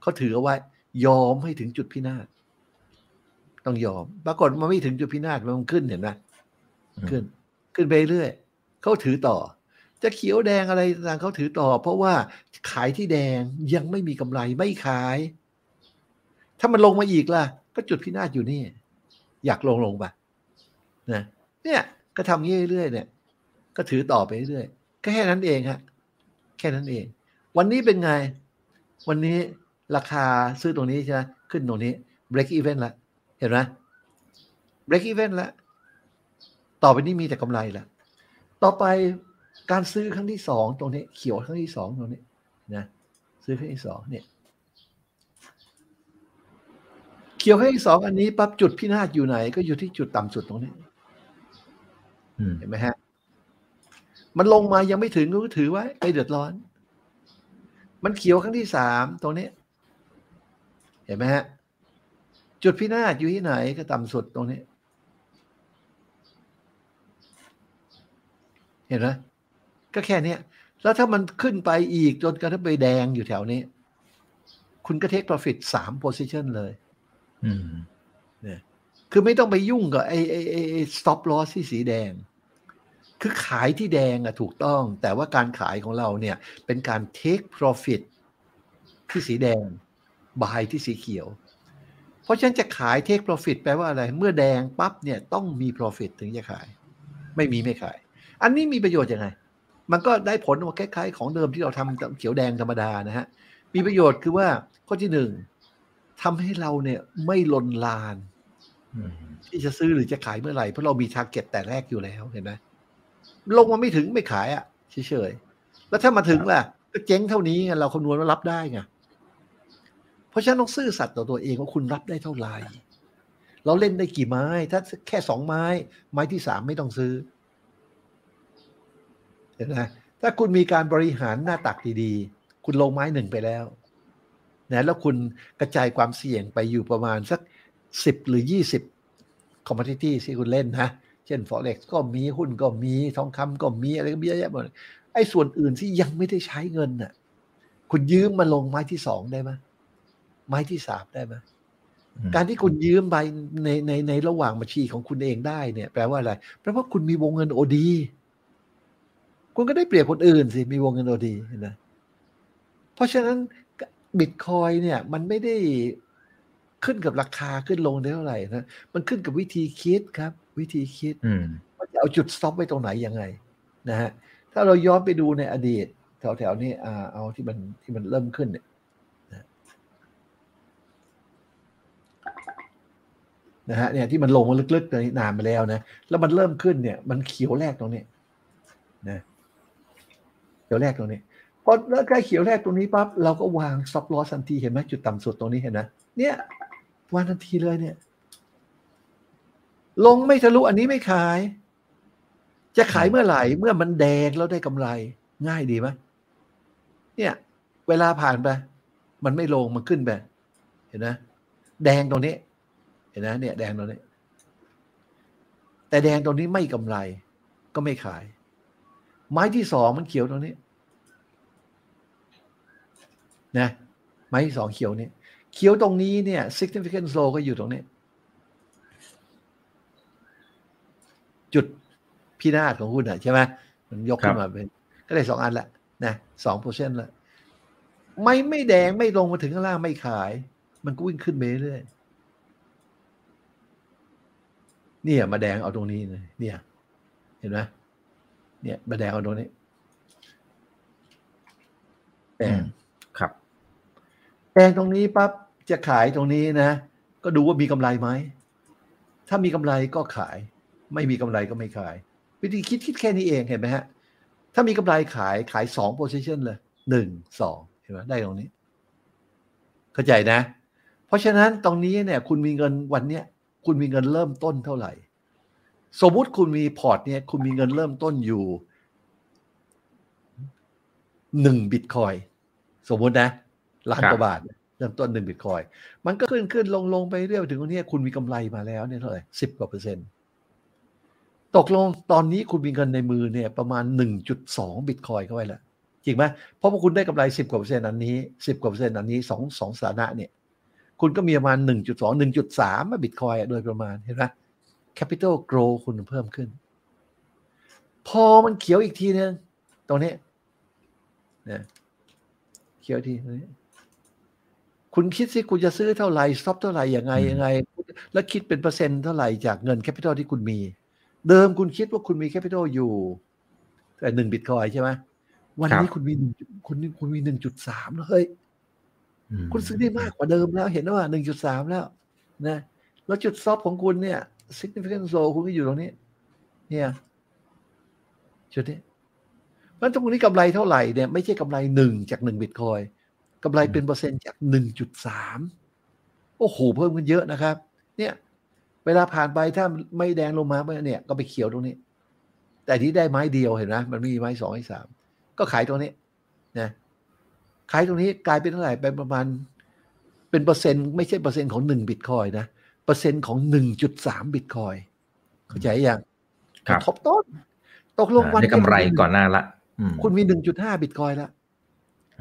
เขาถือเอาไว้ ยอมให้ถึงจุดพินาศต้องยอม ปรากฏมันไม่ถึงจุดพินาศมันขึ้นเห็นไหมขึ้น ขึ้นไปเรื่อยเขาถือต่อ จะเขียวแดงอะไรต่างเขาถือต่อ เพราะว่าขายที่แดงยังไม่มีกำไรไม่ขาย ถ้ามันลงมาอีกล่ะ ก็จุดพินาศอยู่นี่ อยากลงลงไปนะ เนี่ย ก็ทำงี้เรื่อยๆเนี่ย ก็ถือต่อไปเรื่อยๆก็แค่นั้นเองฮะแค่นั้นเอง วันนี้เป็นไง วันนี้ราคาซื้อตรงนี้ใช่ไหมขึ้นตรงนี้ break even แล้วเห็นไหม break even แล้วต่อไปนี้มีแต่กำไรล้วต่อไปการซื้อครั้งที่สองตรงนี้ เขียวครั้งที่สองตรงนี้นะซื้อครั้งที่สองเนี่ยเขียวครั้งที่สองอันนี้ปั๊บจุดพินาศอยู่ไหน ก็อยู่ที่จุดต่ำสุดตรงนี้ เห็นไหมฮะ มันลงมายังไม่ถึงก็ถือไว้ไม่เดือดร้อน มันเขียวครั้งที่สามตรงนี้ เห็นไหมฮะ จุดพินาศอยู่ที่ไหนก็ต่ำสุดตรงนี้ เห็นไหมก็แค่เนี้ยแล้วถ้ามันขึ้นไปอีกจนกระทั่งไปแดงอยู่แถวนี้ คุณก็เทค profit สาม position เลยอืมเนี่ย คือไม่ต้องไปยุ่งกับไอ้ไอ้ไอ้ไอ้ stop loss ที่สีแดง คือขายที่แดงอะถูกต้อง แต่ว่าการขายของเราเนี่ย เป็นการ take profit ที่สีแดง buy ที่สีเขียว เพราะฉะนั้นจะขาย take profit แปลว่าอะไร เมื่อแดงปั๊บเนี่ยต้องมี profit ถึงจะขาย ไม่มีไม่ขาย อันนี้มีประโยชน์ยังไง มันก็ได้ผลคล้ายๆของเดิมที่เราทำเขียวแดงธรรมดานะฮะ มีประโยชน์คือว่าข้อที่หนึ่งทำให้เราเนี่ยไม่ลนลาน ที่จะซื้อหรือจะขายเมื่อไหร่เพราะเรามีทาร์เก็ตแต่แรกอยู่แล้วเห็นไหมลงมาไม่ถึงไม่ขายอะเฉยๆแล้วถ้ามาถึงล่ะ ก็เจ๊งเท่านี้ไงเราคำนวณว่ารับได้ไงเพราะฉะนั้นต้องซื่อสัตย์ต่อตัวเองว่าคุณรับได้เท่าไหร่เราเล่นได้กี่ไม้ ถ้าแค่สองไม้ ไม้ที่สามไม่ต้องซื้อเห็นไหมถ้าคุณมีการบริหารหน้าตักดีๆ คุณลงไม้หนึ่งไปแล้วนะแล้วคุณกระจายความเสี่ยงไปอยู่ประมาณสัก สิบหรือยี่สิบคอมม o ดิตี้ที่คุณเล่นนะ เช่น forex ก็มีหุ้นก็มีทองคำก็มีอะไรก็มีเยอะแยะหมดไอ้ส่วนอื่นที่ยังไม่ได้ใช้เงินน่ะ คุณยืมมาลงไม้ที่สองได้ไหมไม้ที่สามได้ไหมอืมการที่คุณยืมไปในในในระหว่างบัญชีของคุณเองได้เนี่ย แปลว่าอะไรแปลว่าคุณมีวงเงิน OD คุณก็ได้เปรียบคนอื่นสิ มีวงเงิน OD เห็นไหมเพราะฉะนั้นบิตคอยเนี่ย มันไม่ได้ ขึ้นกับราคาขึ้นลงได้เท่าไหร่นะมันขึ้นกับวิธีคิดครับ วิธีคิดอืมว่าจะเอาจุด stop ไว้ตรงไหนยังไงนะฮะถ้าเราย้อนไปดูในอดีต แถวๆนี้อ่าเอาที่มันที่มันเริ่มขึ้นเนี่ยนะนะฮะเนี่ยที่มันลงมาลึกๆตอนนี้นานไปแล้วนะแล้วมันเริ่มขึ้นเนี่ย มันเขียวแรกตรงนี้นะเขียวแรกตรงนี้พอแล้วใกล้เขียวแรกตรงนี้ปั๊บเราก็วางสต็อปลอสทันทีเห็นไหมจุดต่ำสุดตรงนี้เห็นไหมเนี่ย วางทันทีเลยเนี่ย ลงไม่ทะลุอันนี้ไม่ขาย จะขายเมื่อไหร่ เมื่อมันแดงแล้วได้กำไร ง่ายดีไหมเนี่ย เวลาผ่านไป มันไม่ลงมันขึ้นไป เห็นไหมแดงตรงนี้ เห็นไหมเนี่ย แดงตรงนี้ แต่แดงตรงนี้ไม่กำไร ก็ไม่ขาย ไม้ที่สองมันเขียวตรงนี้ นะ ไม้ที่สองเขียวนี่ เขียวตรงนี้เนี่ย significant low ก็อยู่ตรงนี้ จุดพินาศของหุ้นอะใช่ไหมมันยกขึ้นมาเป็น ก็ได้สองอันละนะสองเปอร์เซ็นต์ละไม่ไม่แดงไม่ลงมาถึงข้างล่างไม่ขาย มันก็วิ่งขึ้นไปเรื่อยเนี่ยมาแดงเอาตรงนี้เลยเนี่ย เห็นไหมเนี่ยมาแดงเอาตรงนี้แดอืงมครับแดงตรงนี้ปั๊บ จะขายตรงนี้นะ ก็ดูว่ามีกำไรไหม ถ้ามีกำไรก็ขาย ไม่มีกำไรก็ไม่ขาย วิธีคิดคิดแค่นี้เองเห็นไหมฮะ ถ้ามีกำไรขายขายสอง position เลยหนึ่งสองเห็นไหมได้ตรงนี้ เข้าใจนะ เพราะฉะนั้นตรงนี้เนี่ยคุณมีเงินวันเนี้ยคุณมีเงินเริ่มต้นเท่าไหร่ สมมุติคุณมีพอร์ตเนี่ยคุณมีเงินเริ่มต้นอยู่หนึ่งบิตคอยน์สมมุตินะล้านครับกว่าบาท เริ่มต้นหนึ่งบิตคอยน์มันก็ขึ้นขึ้นลงลงไปเรื่อยถึงวันนี้คุณมีกำไรมาแล้วเนี่ยเท่าไหร่สิบกว่าเปอร์เซ็นต์ตกลงตอนนี้คุณมีเงินในมือเนี่ยประมาณหนึ่งจุดสองบิตคอยเข้าไปแล้วจริงไหมเพราะว่าคุณได้กำไรสิบกว่าเปอร์เซ็นต์อันนี้สิบกว่าเปอร์เซ็นต์อันนี้สองสองสถานะเนี่ยคุณก็มีประมาณหนึ่งจุดสองหนึ่งจุดสามบิตคอยโดยประมาณเห็นไหม capital grow คุณเพิ่มขึ้น พอมันเขียวอีกทีนึงตรงนี้นะเขียวทีตรงนี้ คุณคิดสิคุณจะซื้อเท่าไหร่ stop เท่าไหร่ยังไงอืมยังไง แล้วคิดเป็นเปอร์เซ็นต์เท่าไหร่จากเงิน capital ที่คุณมี เดิมคุณคิดว่าคุณมี capital อยู่ แต่หนึ่งบิตคอยน์ใช่ไหมวันนี้คุณมีหนึ่งคุณคุณมีหนึ่งจุดสามแล้วเฮ้ยอืมคุณซื้อได้มากกว่าเดิมแล้วเห็นว่าหนึ่งจุดสามแล้ว นะ แล้วจุด stop ของคุณเนี่ย significant zone คุณก็อยู่ตรงนี้ เนี่ยจุดนี้มันตรงนี้กำไรเท่าไหร่เนี่ย ไม่ใช่กำไรหนึ่งจากหนึ่งบิตคอย กำไรเป็นเปอร์เซ็นต์จากหนึ่งจุดสามโอ้โห เพิ่มขึ้นเยอะนะครับ เนี่ย เวลาผ่านไปถ้าไม่แดงลงมาเนี่ย ก็ไปเขียวตรงนี้ แต่ที่ได้ไม้เดียวเห็นไหมมันไม่มีไม้สองไม้สามก็ขายตรงนี้นะขายตรงนี้กลายเป็นเท่าไหร่เป็นประมาณ เป็นเปอร์เซ็นต์ไม่ใช่เปอร์เซ็นต์ของหนึ่งบิตคอยนะเปอร์เซ็นต์ของหนึ่งจุดสามบิตคอยเข้าใจยังครับทบต้น ตกลงวันได้กำไรก่อนหน้าละอืมคุณมีหนึ่งจุดห้าบิตคอยแล้ว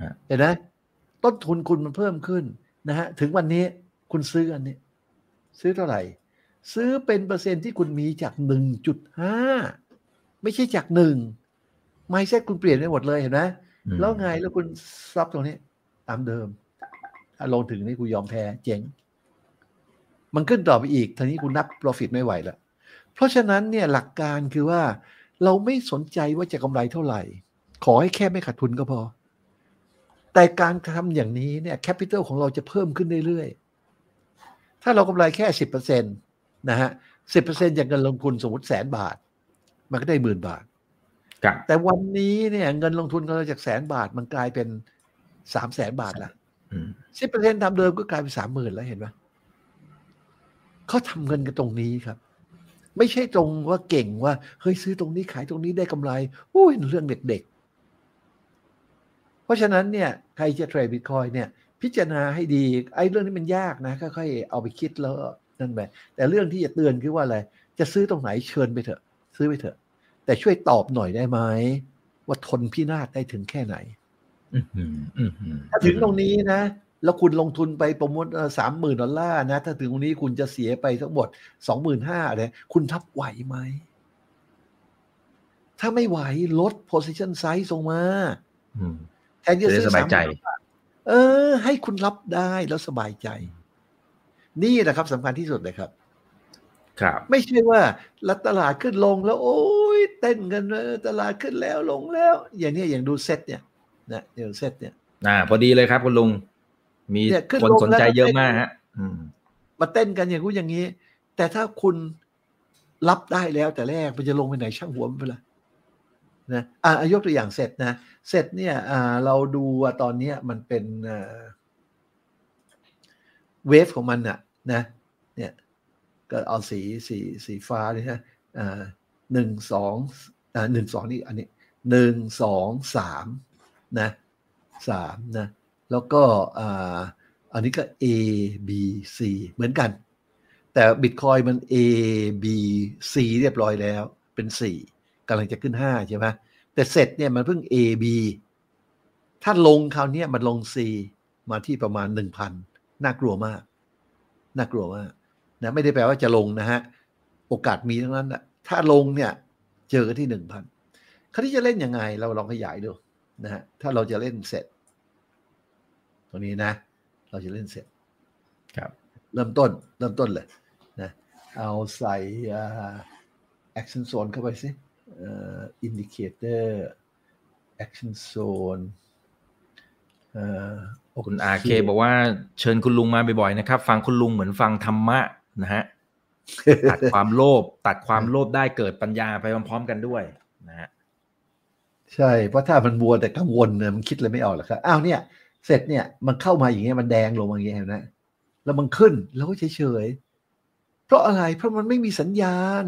ฮะเห็นไหม ต้นทุนคุณมันเพิ่มขึ้นนะฮะถึงวันนี้คุณซื้ออันนี้ ซื้อเท่าไหร่ ซื้อเป็นเปอร์เซ็นต์ที่คุณมีจากหนึ่งจุดห้าไม่ใช่จากหนึ่งไม่เซ็ตคุณเปลี่ยนไปหมดเลยเห็นไหมอืมแล้วไงแล้วคุณซับตรงนี้ ตามเดิมถ้าลงถึงนี่กูยอมแพ้เจ๊ง มันขึ้นต่อไปอีกทีนี้คุณนับ profit ไม่ไหวแล้วเพราะฉะนั้นเนี่ยหลักการคือว่า เราไม่สนใจว่าจะกำไรเท่าไหร่ ขอให้แค่ไม่ขาดทุนก็พอ แต่การทำอย่างนี้เนี่ยแคปิตอลของเราจะเพิ่มขึ้นเรื่อยๆ ถ้าเรากำไรแค่สิบเปอร์เซ็นตนะฮะสิบเปอร์เซ็นจากเงินลงทุนสมมติแสนบาท มันก็ได้หมื่นบาทครับแต่วันนี้เนี่ยเงินลงทุนของเราจากแสนบาทมันกลายเป็นสามแสนบาทละอืมสิบเปอร์เซ็นตามเดิมก็กลายเป็นสามหมื่นแล้วเห็นไหมเขาทำเงินกันตรงนี้ครับ ไม่ใช่ตรงว่าเก่งว่าเฮ้ยซื้อตรงนี้ขายตรงนี้ได้กำไรอุ้ยเรื่องเด็กๆ เพราะฉะนั้นเนี่ยใครจะเทรดบิตคอยเนี่ยพิจารณาให้ดีไอ้เรื่องนี้มันยากนะค่อยๆเอาไปคิดแล้วนั่นไปแต่เรื่องที่จะเตือนคือว่าอะไรจะซื้อตรงไหนเชิญไปเถอะ ซื้อไปเถอะ แต่ช่วยตอบหน่อยได้ไหมว่าทนพินาศได้ถึงแค่ไหนอื้อหืออื้อหือถ้าถึงตรงนี้นะ แล้วคุณลงทุนไปประมวลสามหมื่นดอลลาร์นะ ถ้าถึงตรงนี้คุณจะเสียไปทั้งหมดสองหมื่นห้าเลยคุณทับไหวไหม ถ้าไม่ไหวลด position size ลงมา อืมแทนจะซื้อจะได้สบายใจ30,000เออ ให้คุณรับได้แล้วสบายใจ นี่แหละครับสำคัญที่สุดเลยครับ ครับ ไม่ใช่ว่าแล้วตลาดขึ้นลงแล้ว โอ้ยเต้นกันเออตลาดขึ้นแล้วลงแล้ว อย่างเนี้ยอย่างดูเซตเนี่ยนะอย่างเซตเนี่ยอ่า พอดีเลยครับคุณลุง มีเนี่ยขึ้นคนลงสนใจแล้วก็เยอะเต้นมากฮะอืมมาเต้นกันอย่างกูอย่างนี้ แต่ถ้าคุณรับได้แล้วแต่แรกมันจะลงไปไหนช่างหัวมันไปละ นะอะยกตัวอย่างเสร็จนะเสร็จเนี่ยเราดูว่าตอนนี้มันเป็นเวฟของมันน่ะนะเนี่ยก็เอาสีสีสีฟ้าเลยนะอ่าหนึ่งสองอ่าหนึ่งสองนี่อันนี้หนึ่งสองสามนะสามนะแล้วก็อ่าอันนี้ก็ A B C เหมือนกัน แต่บิตคอยมัน A B C เรียบร้อยแล้วเป็น4 กำลังจะขึ้น5ใช่ไหมแต่เสร็จเนี่ยมันเพิ่ง A B ถ้าลงคราวเนี้ยมันลง C มาที่ประมาณ1,000น่ากลัวมาก น่ากลัวมากนะไม่ได้แปลว่าจะลงนะฮะ โอกาสมีทั้งนั้นนะถ้าลงเนี่ยเจอกันที่1,000คราวนี้จะเล่นยังไง เราลองขยายดูนะฮะถ้าเราจะเล่นเสร็จตรงนี้นะ เราจะเล่นเสร็จครับ เริ่มต้น เริ่มต้นเลยนะเอาใส่อ่า action zone เข้าไปสิเอ่อ indicator action zone เอ่อคุณอาเคบอกว่าเชิญคุณลุงมาบ่อยๆนะครับ ฟังคุณลุงเหมือนฟังธรรมะนะฮะตัดความโลภตัดความโลภได้เกิดปัญญาไปพร้อมๆกันด้วยนะฮะใช่เพราะถ้ามันบัวแต่กังวลเนี่ยมันคิดเลยไม่ออกหรอกครับอ้าวเนี่ย เสร็จเนี่ยมันเข้ามาอย่างเงี้ยมันแดงลงมาอย่างเงี้ยเห็นไหมแล้วมันขึ้นแล้วก็เฉยๆเพราะอะไรเพราะมันไม่มีสัญญาณ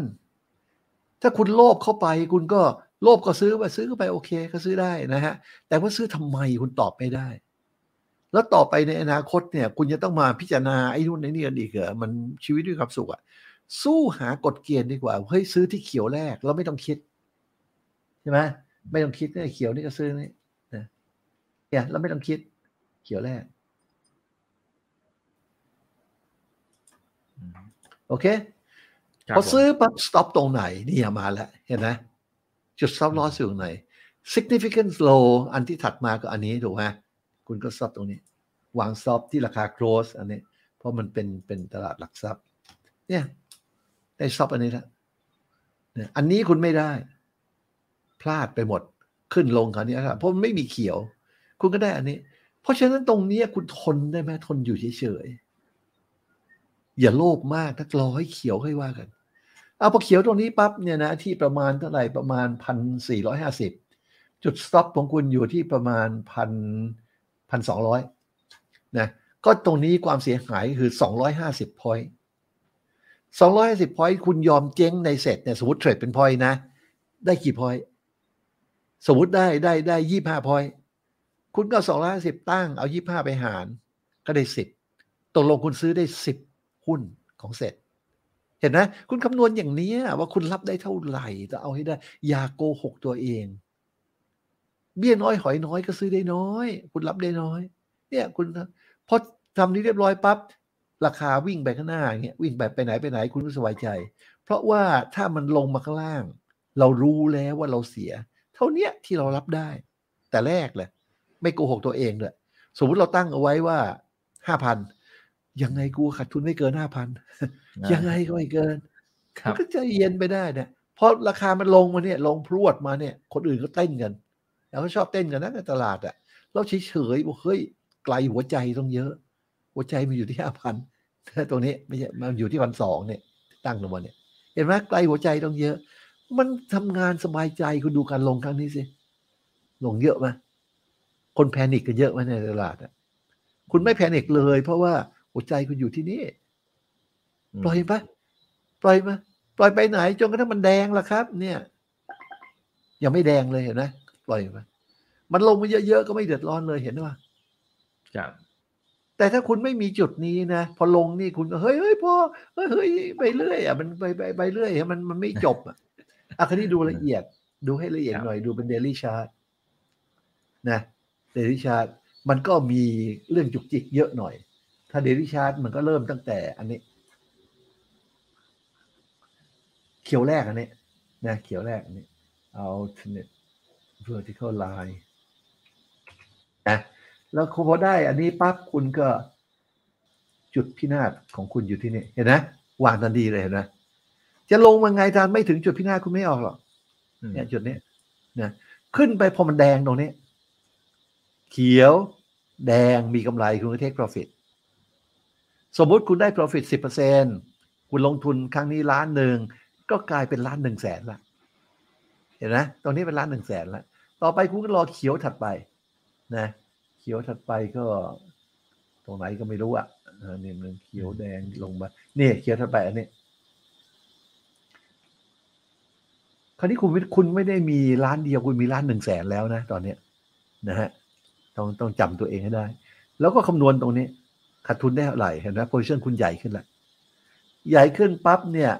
ถ้าคุณโลภเข้าไปคุณก็โลภก็ซื้อไปซื้อเข้าไปโอเคก็ซื้อได้นะฮะ แต่ว่าซื้อทำไมคุณตอบไม่ได้ แล้วต่อไปในอนาคตเนี่ย คุณจะต้องมาพิจารณาไอ้นู่นไอ้นี่กันอีกเหรอมันชีวิตด้วยความสุขอะสู้หากฎเกณฑ์ดีกว่าเฮ้ยซื้อที่เขียวแรกแล้วไม่ต้องคิดใช่ไหมไม่ต้องคิดเนี่ยเขียวนี่ก็ซื้อนี่นะเนี่ยแล้วไม่ต้องคิด เขียวแรกโอเคครับ พอซื้อปั๊บ stop ตรงไหนนี่มาแล้ว เห็นไหมจุด stop loss อยู่ตรงไหน significant low อันที่ถัดมาก็อันนี้ถูกไหมคุณก็ stop ตรงนี้ วาง stop ที่ราคา close อันนี้ เพราะมันเป็นเป็นตลาดหลักทรัพย์ เนี่ยได้ stop อันนี้แล้วเนี่ยอันนี้คุณไม่ได้ พลาดไปหมดขึ้นลงคราวนี้ครับเพราะมันไม่มีเขียว คุณก็ได้อันนี้ เพราะฉะนั้นตรงนี้คุณทนได้ไหมทนอยู่เฉยๆอย่าโลภมากถ้ารอให้เขียวค่อยว่ากัน เอาพอเขียวตรงนี้ปั๊บเนี่ยนะที่ประมาณเท่าไหร่ประมาณพันสี่ร้อยห้าสิบจุด stop ของคุณอยู่ที่ประมาณพันพันสองร้อยนะก็ตรงนี้ความเสียหายคือสองร้อยห้าสิบ pointสองร้อยห้าสิบ point คุณยอมเจ๊งในเสร็จเนี่ยสมมติเทรดเป็น point นะ ได้กี่ point สมมติได้ได้ได้ยี่ห้า point คุณก็สองร้อยห้าสิบตั้งเอายี่ห้าไปหาร ก็ได้สิบตกลงคุณซื้อได้สิบหุ้นของเสร็จ เห็นไหมคุณคำนวณอย่างนี้ว่าคุณรับได้เท่าไหร่จะเอาให้ได้ อย่าโกหกตัวเอง เบี้ยน้อยหอยน้อยก็ซื้อได้น้อย คุณรับได้น้อย เนี่ยคุณพอทำนี้เรียบร้อยปั๊บราคาวิ่งไปข้างหน้าอย่างเงี้ยวิ่งไปไปไหนไปไหนคุณก็สบายใจ เพราะว่าถ้ามันลงมาข้างล่าง เรารู้แล้วว่าเราเสีย เท่าเนี้ยที่เรารับได้ แต่แรกเลยไม่โกหกตัวเองเลยสมมติเราตั้งเอาไว้ว่าห้าพัน ยังไงกูขาดทุนไม่เกินห้าพันยังไงก็ไม่เกินครัมันบก็ใจเย็นไปได้เนี่ยเพราะราคามันลงมาเนี่ย ลงพรวดมาเนี่ย คนอื่นก็เต้นกันแล้วก็ชอบเต้นกันนะในตลาดอะ่ะเราเฉยๆบอกเฮ้ยไกลหัวใจต้องเยอะ หัวใจมันอยู่ที่ห้าพันตรงนี้ไม่ใช่มันอยู่ที่วันสองเนี่ยตั้งลงมาเนี่ย เห็นไหมไกลหัวใจต้องเยอะ มันทำงานสบายใจคุณดูการลงครั้งนี้สิลงเยอะไหมคนแพนิคกันเยอะไหมในตลาดอะคุณไม่แพนิคเลย เพราะว่า หัวใจคุณอยู่ที่นี่ ปล่อยปะปล่อยมาปล่อยไปไหนจนกระทั่งมันแดงละครับ เนี่ย ยังไม่แดงเลยเห็นไหมปล่อยมามันลงมาเยอะๆก็ไม่เดือดร้อนเลยเห็นว่าครับแต่ถ้าคุณไม่มีจุดนี้นะพอลงนี่คุณก็เฮ้ยเฮ้ยพอเฮ้ยเฮ้ยไปเรื่อยอะมันไปไปไปเรื่อยมันมันไม่จบอะอะคราวนี้ดูละเอียด ดูให้ละเอียดครับหน่อยดูเป็น daily chart นะ daily chart มันก็มีเรื่องจุกจิกเยอะหน่อย ถ้า daily chart มันก็เริ่มตั้งแต่อันนี้ เขียวแรกอันนี้นะเขียวแรกอันนี้ alternate vertical line นะแล้วพอได้อันนี้ปั๊บคุณก็จุดพินาศของคุณอยู่ที่นี่ เห็นไหมวางทันทีเลยเห็นไหมจะลงมาไงทานไม่ถึงจุดพินาศคุณไม่ออกหรอกอืมเนี่ยจุดนี้นะขึ้นไปพอมันแดงตรงนี้ เขียว แดงมีกำไรคุณก็เทค profit สมมุติคุณได้ profit สิบเปอร์เซ็นคุณลงทุนครั้งนี้ล้านหนึ่งก็กลายเป็นล้านหนึ่งแสนละเห็นไหมตรงนี้เป็นล้านหนึ่งแสนละต่อไปคุณก็รอเขียวถัดไปนะเขียวถัดไปก็ ตรงไหนก็ไม่รู้อะเออนี่มันเขียวแดงลงมาเนี่ยเขียวถัดไปอันนี้คราวนี้คุณไม่คุณไม่ได้มีร้านเดียวคุณมีร้านหนึ่งแสนแล้วนะ ตอนเนี้ยนะฮะต้องต้องจำตัวเองให้ได้ แล้วก็คำนวณตรงนี้ ขาดทุนได้เท่าไหร่เห็นไหมโพซิชันคุณใหญ่ขึ้นและใหญ่ขึ้นปั๊บเนี่ย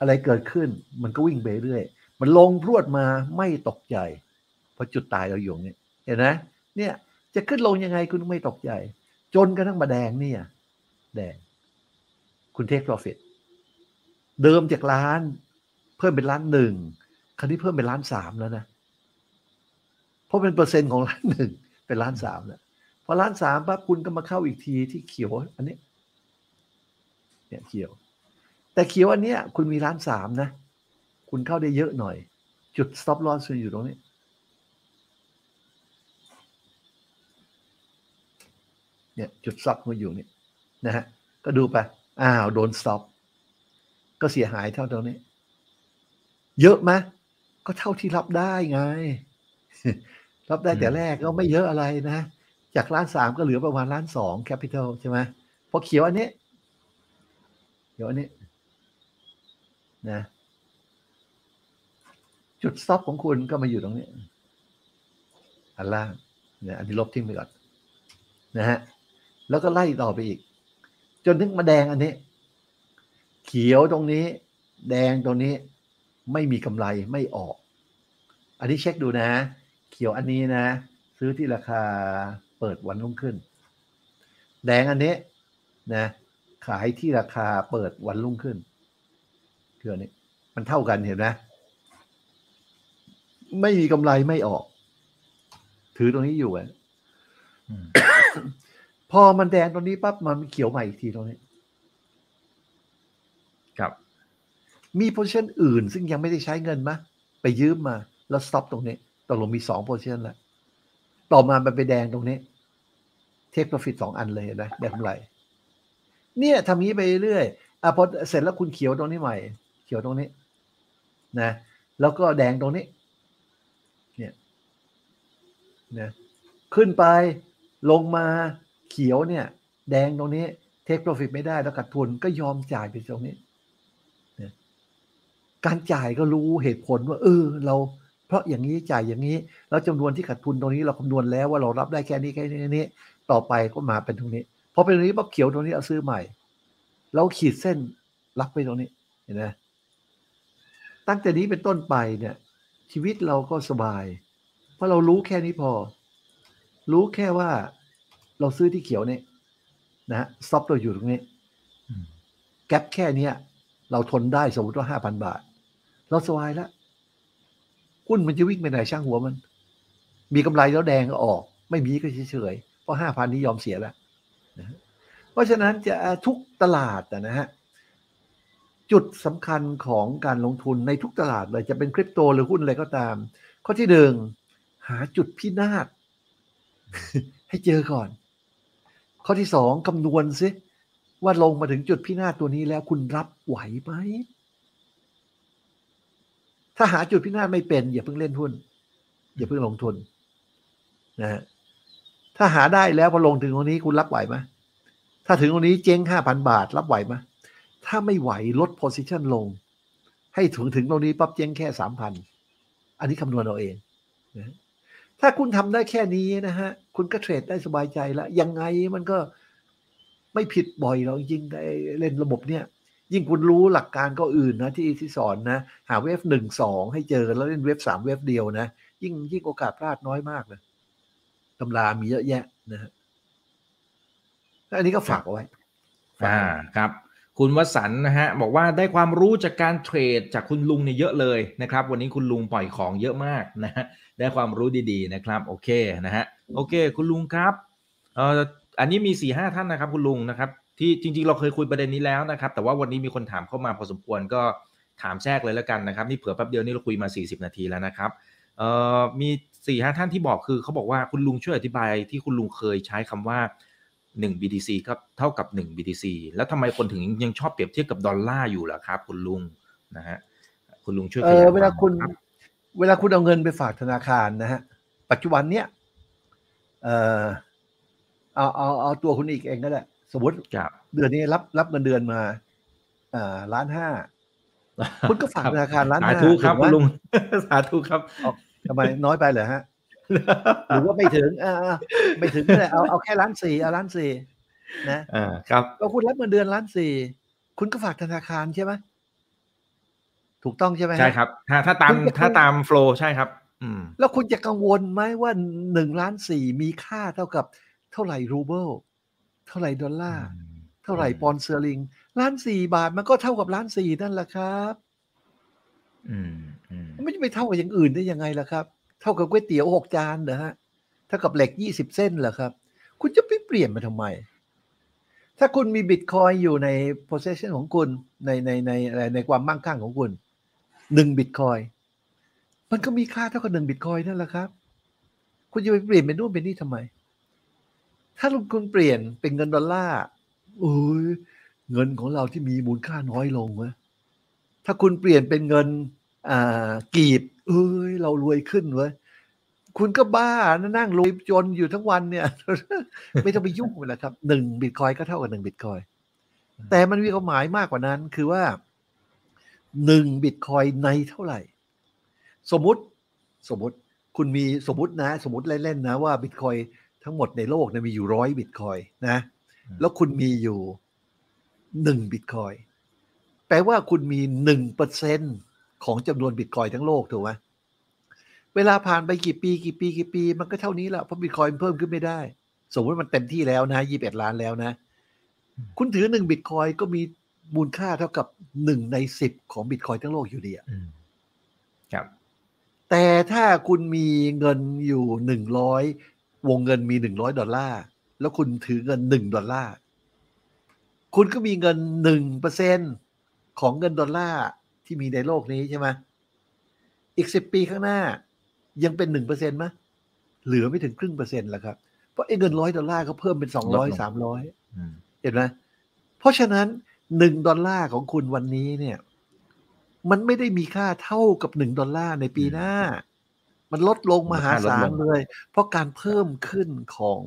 อะไรเกิดขึ้นมันก็วิ่งไปเรื่อยมันลงพรวดมาไม่ตกใจเพราะจุดตายเราอยู่ตรงนี้เห็นไหมเนี่ยจะขึ้นลงยังไงคุณไม่ตกใจ จนกระทั่งมาแดงเนี่ย แดง คุณเทค profit เดิมจากล้าน เพิ่มเป็นล้านหนึ่งคราวนี้เพิ่มเป็นล้านสามแล้วนะเพราะเป็นเปอร์เซ็นต์ของล้านหนึ่งเป็นล้านสามแล้ว พอล้านสามปั๊บคุณก็มาเข้าอีกทีที่เขียวอันนี้ เนี่ยเขียว แต่เขียวอันเนี้ย คุณมีล้านสามนะ คุณเข้าได้เยอะหน่อย จุด stop loss คุณอยู่ตรงนี้ เนี่ย จุด stop มันอยู่นี่นะฮะ ก็ดูไป อ้าว โดน stop ก็เสียหายเท่าตรงนี้ เยอะไหมก็เท่าที่รับได้ไง รับได้แต่แรกก็ไม่เยอะอะไรนะ จากล้านสามก็เหลือประมาณล้านสองแคปิตอลใช่ไหมพอเขียวอันนี้ เขียวอันนี้นะจุด stop ของคุณก็มาอยู่ตรงนี้ อันล่างเนี่ยอันที่ลบทิ้งไปก่อนนะฮะแล้วก็ไล่ต่อไปอีก จนถึงมาแดงอันนี้ เขียวตรงนี้ แดงตรงนี้ ไม่มีกำไรไม่ออก อันนี้เช็คดูนะ เขียวอันนี้นะ ซื้อที่ราคา เปิดวันรุ่งขึ้น แดงอันนี้นะขายที่ราคาเปิดวันรุ่งขึ้นคืออันนี้ มันเท่ากันเห็นไหมไม่มีกำไรไม่ออก ถือตรงนี้อยู่อะอืมพอมันแดงตรงนี้ปั๊บมันเขียวใหม่อีกทีตรงนี้ ครับ มีโพ i ชันอื่นซึ่งยังไม่ได้ใช้เงินมะไปยืมมา แล้ว stop ตรงนี้ตกลงมีสองโพ i ชันแล้ว ต่อมามันไปแดงตรงนี้ take profit สองอันเลยนะได้กำไร เนี่ยทำนี้ไปเรื่อยอะพอเสร็จแล้วคุณเขียวตรงนี้ใหม่ เขียวตรงนี้ นะ แล้วก็แดงตรงนี้ เนี่ยนะขึ้นไปลงมาเขียวเนี่ย แดงตรงนี้ เทค profit ไม่ได้แล้วขาดทุนก็ยอมจ่ายไปตรงนี้นะการจ่ายก็รู้เหตุผลว่า เออ เรา เพราะอย่างนี้จ่ายอย่างนี้ แล้วจำนวนที่ขาดทุนตรงนี้เราคำนวณแล้วว่าเรารับได้แค่นี้แค่นี้แค่นี้ ต่อไปก็มาเป็นตรงนี้พอเป็นตรงนี้ปั๊บเขียวตรงนี้เอาซื้อใหม่ เราขีดเส้นรับไปตรงนี้เห็นไหมตั้งแต่นี้เป็นต้นไปเนี่ย ชีวิตเราก็สบาย เพราะเรารู้แค่นี้พอ รู้แค่ว่าเราซื้อที่เขียวเนี่ยนะฮะซอฟเราอยู่ตรงนี้แก๊ปแค่เนี้ยเราทนได้สมมติว่าห้าพันบาท เราสบายแล้วหุ้นมันจะวิ่งไปไหนช่างหัวมัน มีกำไรแล้วแดงก็ออก ไม่มีก็เฉย เพราะห้าพันนี้ยอมเสียแล้วนะเพราะฉะนั้นจะทุกตลาดนะฮะจุดสำคัญของการลงทุนในทุกตลาดเลยจะเป็นคริปโตหรือหุ้นอะไรก็ตาม ข้อที่หนึ่งหาจุดพินาศให้เจอก่อน ข้อที่สองคำนวณซิว่าลงมาถึงจุดพินาศตัวนี้แล้วคุณรับไหวไหม ถ้าหาจุดพินาศไม่เป็น อย่าเพิ่งเล่นหุ้น อย่าเพิ่งลงทุนนะฮะ ถ้าหาได้แล้วพอลงถึงตรงนี้คุณรับไหวไหมถ้าถึงตรงนี้เจ๊งห้าพันบาท รับไหวไหมถ้าไม่ไหวลด position ลง ให้ถึงถึงตรงนี้ปั๊บเจ๊งแค่สามพันอันนี้คำนวณเอาเองนะถ้าคุณทำได้แค่นี้นะฮะ คุณก็เทรดได้สบายใจแล้ว ยังไงมันก็ไม่ผิดบ่อยหรอกจริงไอ้เล่นระบบเนี่ย ยิ่งคุณรู้หลักการก็อื่นนะที่ที่สอนนะ หาเว็บหนึ่งสองให้เจอแล้วเล่นเว็บสามเว็บเดียวนะ ยิ่งยิ่งโอกาสพลาดน้อยมากเลย ตำรามีเยอะแยะนะฮะแล้วอันนี้ก็ฝากเอาไว้อ่าครับ คุณวสันต์นะฮะบอกว่าได้ความรู้จากการเทรดจากคุณลุงเนี่ยเยอะเลยนะครับ วันนี้คุณลุงปล่อยของเยอะมากนะฮะได้ความรู้ดีๆนะครับ โอเคนะฮะโอเค คุณลุงครับเอ่ออันนี้มี4ี่ห้าท่านนะครับ คุณลุงนะครับ ที่จริง ๆ เราเคยคุยประเด็นนี้แล้วนะครับ แต่ว่าวันนี้มีคนถามเข้ามาพอสมควรก็ถามแทรกเลยแล้วกันนะครับ นี่เผื่อแป๊บเดียวนี่เราคุยมา 40 นาทีแล้วนะครับเอ่อมี 4ี่ห้าท่านที่บอกคือเขาบอกว่าคุณลุงช่วยอธิบายที่คุณลุงเคยใช้คำว่า 1 BTC ก็เท่ากับ 1 BTC แล้วทำไมคนถึงยังชอบเปรียบเทียบกับดอลลาร์อยู่ล่ะครับ คุณลุงนะฮะคุณลุงช่วยเอขอยายเวลาคุณรับเวลาคุณเอาเงินไปฝากธนาคารนะฮะปัจจุบันเนี้ยเออเอาเอาเอาตัวคุณอีกเองก็ได้สมมติครับเดือนนี้รับรับเงินเดือนมาอ่าล้านห้าคุณก็ฝากธนาคารล้านสาห้าธุครับถูกไหมคุณลุงสาธุครับ ทำไมน้อยไปเหรอฮะหรือว่าไม่ถึงอ่าอ่าไม่ถึงก็ได้เอาเอาแค่ล้านสี่เอาล้านสี่นะอ่าครับก็คุณรับเงินเดือนล้านสี่คุณก็ฝากธนาคารใช่ไหมถูกต้องใช่ไหมฮะใช่ครับ ถ้าถ้าตามคุณจะถ้าตามโฟล์ใช่ครับ อืม แล้วคุณจะกังวลไหมว่าหนึ่งล้านสี่มีค่าเท่ากับเท่าไหร่รูเบิลเท่าไหร่ดอลลาร์เท่าไหร่ปอนด์สเตอร์ลิงล้านสี่บาทมันก็เท่ากับล้านสี่นั่นแหละครับ อืมอืมมัน ไม่จะไปเท่ากับอย่างอื่นได้ยังไงล่ะครับ เท่ากับก๋วยเตี๋ยวหกจานเหรอฮะเท่ากับเหล็กยี่สิบเส้นเหรอครับ คุณจะไปเปลี่ยนมาทำไม ถ้าคุณมีบิตคอยน์อยู่ใน possession ของคุณในในในอะไรในความมั่งคั่งของคุณหนึ่งบิตคอยมันก็มีค่าเท่ากับหนึ่งบิตคอยนั่นแหละครับ คุณจะไปเปลี่ยนเป็นนู่นเป็นนี่ทำไม ถ้าลงคุณเปลี่ยนเป็นเงินดอลลาร์โอ้ยเงินของเราที่มีมูลค่าน้อยลงเว้ยถ้าคุณเปลี่ยนเป็นเงิน กีบเอ้ยเรารวยขึ้นเว้ยคุณก็บ้านะนั่งรวยจนอยู่ทั้งวันเนี่ย ไม่ต้องไปยุ่งมันแล้วครับหนึ่งบิตคอยก็เท่ากับหนึ่งบิตคอยแต่มันมีความหมายมากกว่านั้นคือว่าหนึ่งบิตคอยในเท่าไหร่ สมมุติสมมุติคุณมีสมมตินะ สมมติเล่นๆนะว่าบิตคอยทั้งหมดในโลกเนี่ยมีอยู่ร้อยบิตคอยนะ แล้วคุณมีอยู่หนึ่งบิตคอยแปลว่าคุณมีหนึ่งเปอร์เซ็น ของจำนวนบิตคอยทั้งโลกถูกไหมเวลาผ่านไปกี่ปีกี่ปีกี่ปี มันก็เท่านี้แหละเพราะบิตคอยน์เพิ่มขึ้นไม่ได้ สมมติมันเต็มที่แล้วนะยี่สิบเอ็ดล้านแล้วนะ คุณถือหนึ่งบิตคอยก็มีมูลค่าเท่ากับหนึ่งในสิบของบิตคอยทั้งโลกอยู่ดีอะอืมครับ แต่ถ้าคุณมีเงินอยู่หนึ่งร้อยวงเงินมีหนึ่งร้อยดอลลาร์แล้วคุณถือเงินหนึ่งดอลลาร์คุณก็มีเงินหนึ่งเปอร์เซ็นของเงินดอลลาร์ ที่มีในโลกนี้ใช่ไหมอีกสิบปีข้างหน้า ยังเป็นหนึ่งเปอร์เซ็นต์ไหมเหลือไม่ถึงครึ่งเปอร์เซ็นต์แล้วครับ เพราะไอ้เงินร้อยดอลลาร์ก็เพิ่มเป็นสองลร้อยดลงสามร้อยอืมเห็นไหมเพราะฉะนั้นหนึ่งดอลลาร์ของคุณวันนี้เนี่ย มันไม่ได้มีค่าเท่ากับหนึ่งดอลลาร์ในปีหน้า มันลดลงมหาศาลเลย เพราะการเพิ่มขึ้นของ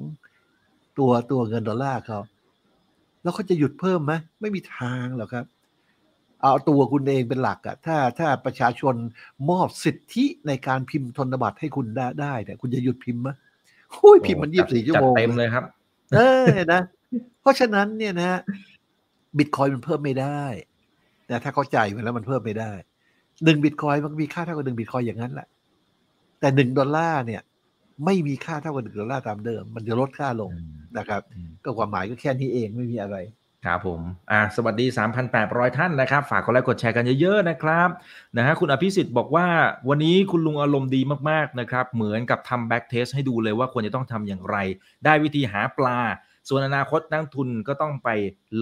ตัวตัวเงินดอลลาร์เขาแล้วเขาจะหยุดเพิ่มไหมไม่มีทางหรอกครับ เอาตัวคุณเองเป็นหลักอะถ้าถ้าประชาชนมอบสิทธิในการพิมพ์ธนบัตรให้คุณได้ได้เนี่ยคุณจะหยุดพิมพ์ไหมโอ้ยพิมพ์มันยี่สิบสี่ชั่วจัดโมงเต็มเลยครับ เออนะ เพราะฉะนั้นเนี่ยนะฮะบิตคอยมันเพิ่มไม่ได้นะถ้าเข้าใจมันแล้วมันเพิ่มไม่ได้หนึ่งบิตคอยมันก็มีค่าเท่ากับหนึ่งบิตคอยอย่างนั้นแหละ แต่หนึ่งดอลลาร์เนี่ย ไม่มีค่าเท่ากับหนึ่งดอลลาร์ตามเดิม มันจะลดค่าลงนะครับอืมก็ความหมายก็แค่นี้เองไม่มีอะไร ครับผมอ่าสวัสดี 3,800 ท่านนะครับ ฝากกดไลค์กดแชร์กันเยอะๆนะครับนะฮะคุณอภิสิทธิ์บอกว่าวันนี้คุณลุงอารมณ์ดีมากๆนะครับ เหมือนกับทำ backtest ให้ดูเลยว่าควรจะต้องทำอย่างไร ได้วิธีหาปลา ส่วนอนาคตนักลงทุนก็ต้องไป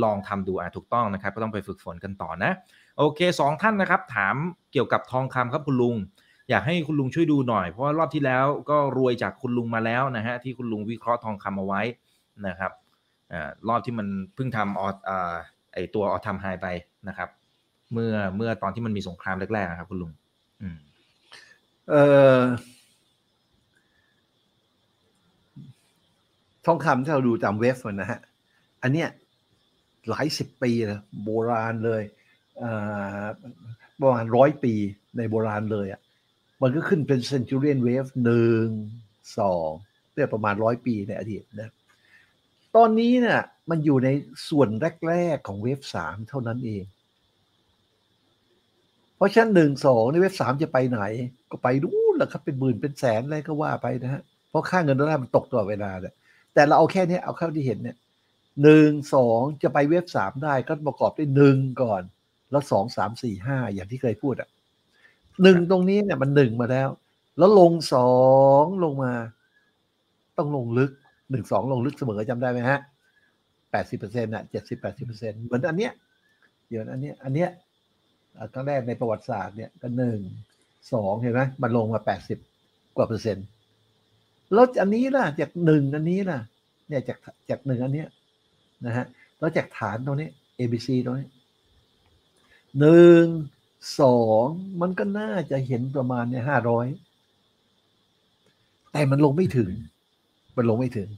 ลองทำดูอะถูกต้องนะครับ ก็ต้องไปฝึกฝนกันต่อนะ โอเคสองท่านนะครับ ถามเกี่ยวกับทองคำครับคุณลุง อยากให้คุณลุงช่วยดูหน่อย เพราะว่ารอบที่แล้วก็รวยจากคุณลุงมาแล้วนะฮะที่คุณลุงวิเคราะห์ทองคำเอาไว้นะครับ รอบที่มันเพิ่งทำอออ่าไอตัวออทำไฮไปนะครับ เมื่อเมื่อตอนที่มันมีสงครามแรกๆอะครับ คุณลุงเออทองคำที่เราดูตามเว็บมันนะฮะ อันเนี้ยหลายสิบปีเลยโบราณเลยอ่าประมาณร้อยปีในโบราณเลยอะ่ะ มันก็ขึ้นเป็น Centurion Wave หนึ่งสองเนี่ยประมาณร้อยปีในอดีตนะ ตอนนี้เนี่ยมันอยู่ในส่วนแรก ๆ ของเวฟสามเท่านั้นเอง เพราะฉะนั้นหนึ่งสองในเวฟสามจะไปไหน ก็ไปดูแหละครับเป็นหมื่นเป็นแสนอะไรก็ว่าไปนะฮะเพราะค่าเงินดอลลาร์มันตกตลอดเวลาเนี่ยแต่เราเอาแค่นี้เอาเข้าที่เห็นเนี่ยหนึ่งสองจะไปเวฟสามได้ก็ประกอบด้วยหนึ่งก่อน แล้วสองสามสี่ห้าอย่างที่เคยพูดอะหนึ่งตรงนี้เนี่ยมันหนึ่งมาแล้ว แล้วลงสองลงมา ต้องลงลึก หนึ่งสองลงลึกเสมอจำได้ไหมฮะแปดสิบเปอร์เซ็นต์อะเจ็ดสิบแปดสิบเปอร์เซ็นต์เหมือนอันเนี้ยเดี๋ยวอันเนี้ยอันเนี้ยครั้งแรกในประวัติศาสตร์เนี่ยก็หนึ่งสองเห็นไหมมันลงมาแปดสิบกว่าเปอร์เซ็นต์แล้วอันนี้ล่ะจากหนึ่งอันนี้ล่ะ เนี่ยจากจากหนึ่งอันเนี้ยนะฮะแล้วจากฐานตรงนี้ A B C ตรงนี้หนึ่งสองมันก็น่าจะเห็นประมาณเนี่ยห้าร้อยแต่มันลงไม่ถึง มันลงไม่ถึง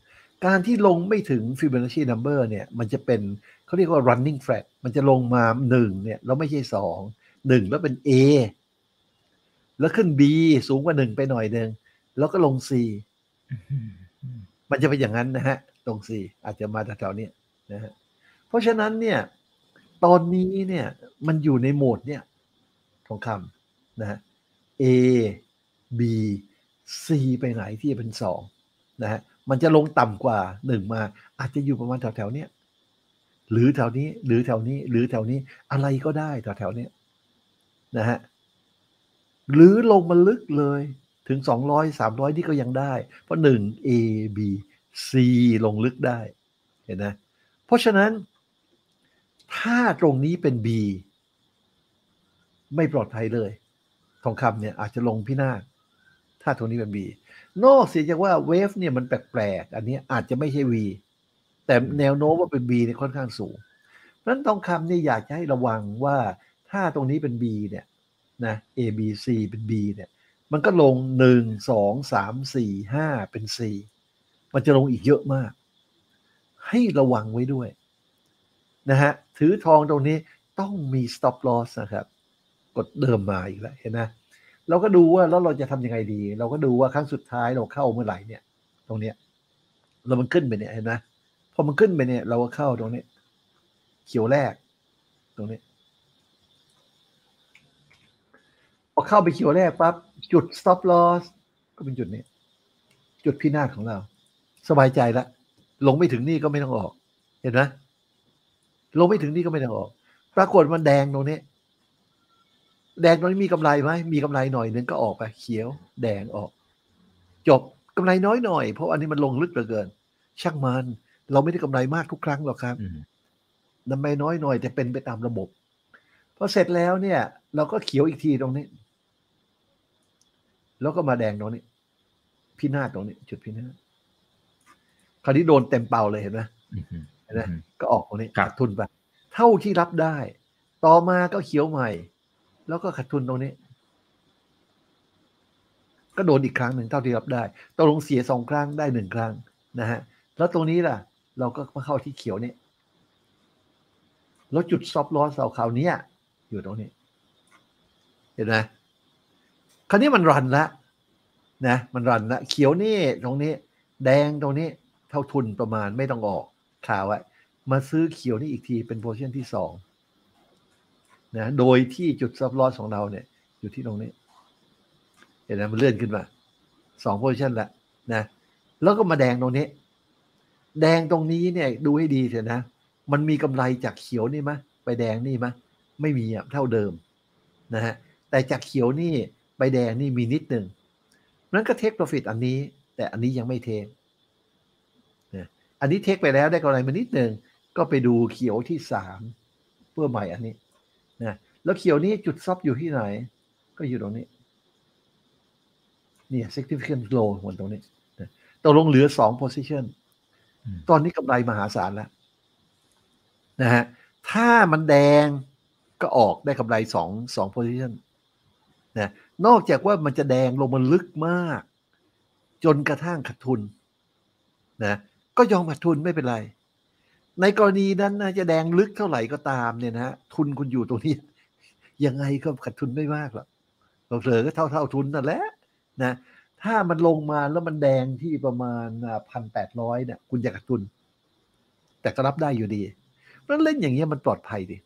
การที่ลงไม่ถึง Fibonacci number เนี่ยมันจะเป็นเขาเรียกว่า running flat มันจะลงมาหนึ่งเนี่ยแล้วไม่ใช่สองหนึ่งแล้วเป็น A แล้วขึ้น B สูงกว่าหนึ่งไปหน่อยหนึ่งแล้วก็ลง C มันจะเป็นอย่างนั้นนะฮะตรง C อาจจะมาแถวๆนี้นะฮะเพราะฉะนั้นเนี่ยตอนนี้เนี่ยมันอยู่ในโหมดเนี่ยทองคำนะฮะ A B C ไปไหนที่เป็นสองนะฮะ มันจะลงต่ำกว่าหนึ่งมา อาจจะอยู่ประมาณแถวๆเนี้ยหรือแถวนี้ หรือแถวนี้ หรือแถวนี้อะไรก็ได้แถวๆเนี้ยนะฮะหรือลงมาลึกเลยถึงสองร้อยสามร้อยที่ก็ยังได้ เพราะหนึ่ง A B C ลงลึกได้เห็นนะเพราะฉะนั้น ถ้าตรงนี้เป็น B ไม่ปลอดภัยเลย ทองคำเนี่ยอาจจะลงพินาศถ้าตรงนี้เป็น B นอกเสียจากว่าเวฟเนี่ยมันแปลกๆ อันนี้อาจจะไม่ใช่ V แต่แนวโน้มว่าเป็น B เนี่ยค่อนข้างสูงนั้นทองคำเนี่ยอยากจะให้ระวังว่าถ้าตรงนี้เป็น B เนี่ยนะ A B C เป็น B เนี่ย มันก็ลงหนึ่งสองสามสี่ห้าเป็น C มันจะลงอีกเยอะมาก ให้ระวังไว้ด้วยนะฮะถือทองตรงนี้ต้องมี stop loss นะครับ กดเดิมมาอีกแล้วเห็นไหม เราก็ดูว่าแล้วเราจะทำยังไงดี เราก็ดูว่าครั้งสุดท้ายเราเข้าเมื่อไหร่เนี่ย ตรงเนี้ยแล้วมันขึ้นไปเนี่ยเห็นไหมพอมันขึ้นไปเนี่ย เราก็เข้าตรงนี้ เขียวแรก ตรงนี้พอเข้าไปเขียวแรกปั๊บจุด stop loss ก็เป็นจุดนี้ จุดพินาศของเรา สบายใจแล้วลงไม่ถึงนี่ก็ไม่ต้องออก เห็นไหมลงไม่ถึงนี่ก็ไม่ต้องออก ปรากฏมันแดงตรงนี้ แดงตรงนี้มีกำไรไหมมีกำไรหน่อยนึงก็ออกไปเขียว แดงออก จบกำไรน้อยหน่อย เพราะอันนี้มันลงลึกเหลือเกิน ช่างมัน เราไม่ได้กำไรมากทุกครั้งหรอกครับกำไรน้อยหน่อยแต่เป็นไปตามระบบพอเสร็จแล้วเนี่ย เราก็เขียวอีกทีตรงนี้ แล้วก็มาแดงตรงนี้ พินาศตรงนี้ จุดพินาศคราวนี้โดนเต็มเป่าเลยเห็นไหมเห็นไหมก็ออกตรงนี้ขาดทุนไปเท่าที่รับได้ ต่อมาก็เขียวใหม่ แล้วก็ขาดทุนตรงนี้ ก็โดนอีกครั้งหนึ่งเท่าที่รับได้ตกลงเสียสองครั้งได้หนึ่งครั้งนะฮะแล้วตรงนี้ล่ะ เราก็มาเข้าที่เขียวเนี่แล้วจุดซอฟลอสเราคราวนี้อยู่ตรงนี้ เห็นไหมคราวนี้มันรันละนะมันรันละเขียวนี่ตรงนี้ แดงตรงนี้เท่าทุนประมาณไม่ต้องออกข่าวไว้มาซื้อเขียวนี่อีกทีเป็นโพชั่นที่สอง นะโดยที่จุด stop loss ของเราเนี่ย อยู่ที่ตรงนี้ เห็นไหมมันเลื่อนขึ้นมาสอง position ละนะ แล้วก็มาแดงตรงนี้ แดงตรงนี้เนี่ย ดูให้ดีเถอะนะ มันมีกำไรจากเขียวนี่มะไปแดงนี่มะไม่มีอะเท่าเดิมนะฮะแต่จากเขียวนี่ไปแดงนี่มีนิดหนึ่งนั้นก็ take profit อันนี้ แต่อันนี้ยังไม่ take อันนี้ take ไปแล้วได้กำไรมานิดหนึ่งก็ไปดูเขียวที่สามเพื่อใหม่อันนี้ แล้วเขียวนี้จุดซับอยู่ที่ไหน ก็อยู่ตรงนี้เนี่ย significant low หมดตรงนี้ตกลงเหลือสอง position ตอนนี้กำไรมหาศาลแล้วนะฮะถ้ามันแดงก็ออกได้กำไรสองสอง position นะนอกจากว่ามันจะแดงลงมันลึกมาก จนกระทั่งขาดทุนนะก็ยอมขาดทุนไม่เป็นไร ในกรณีนั้นนะจะแดงลึกเท่าไหร่ก็ตามเนี่ยนะทุนคุณอยู่ตรงนี้ ยังไงก็ขาดทุนไม่มากหรอกเผลอก็เท่าเท่าทุนนั่นแหละนะ ถ้ามันลงมาแล้วมันแดงที่ประมาณพันแปดร้อยเนี่ยคุณจะขาดทุน แต่ก็รับได้อยู่ดี เพราะฉะนั้นเล่นอย่างเงี้ยมันปลอดภัยดิ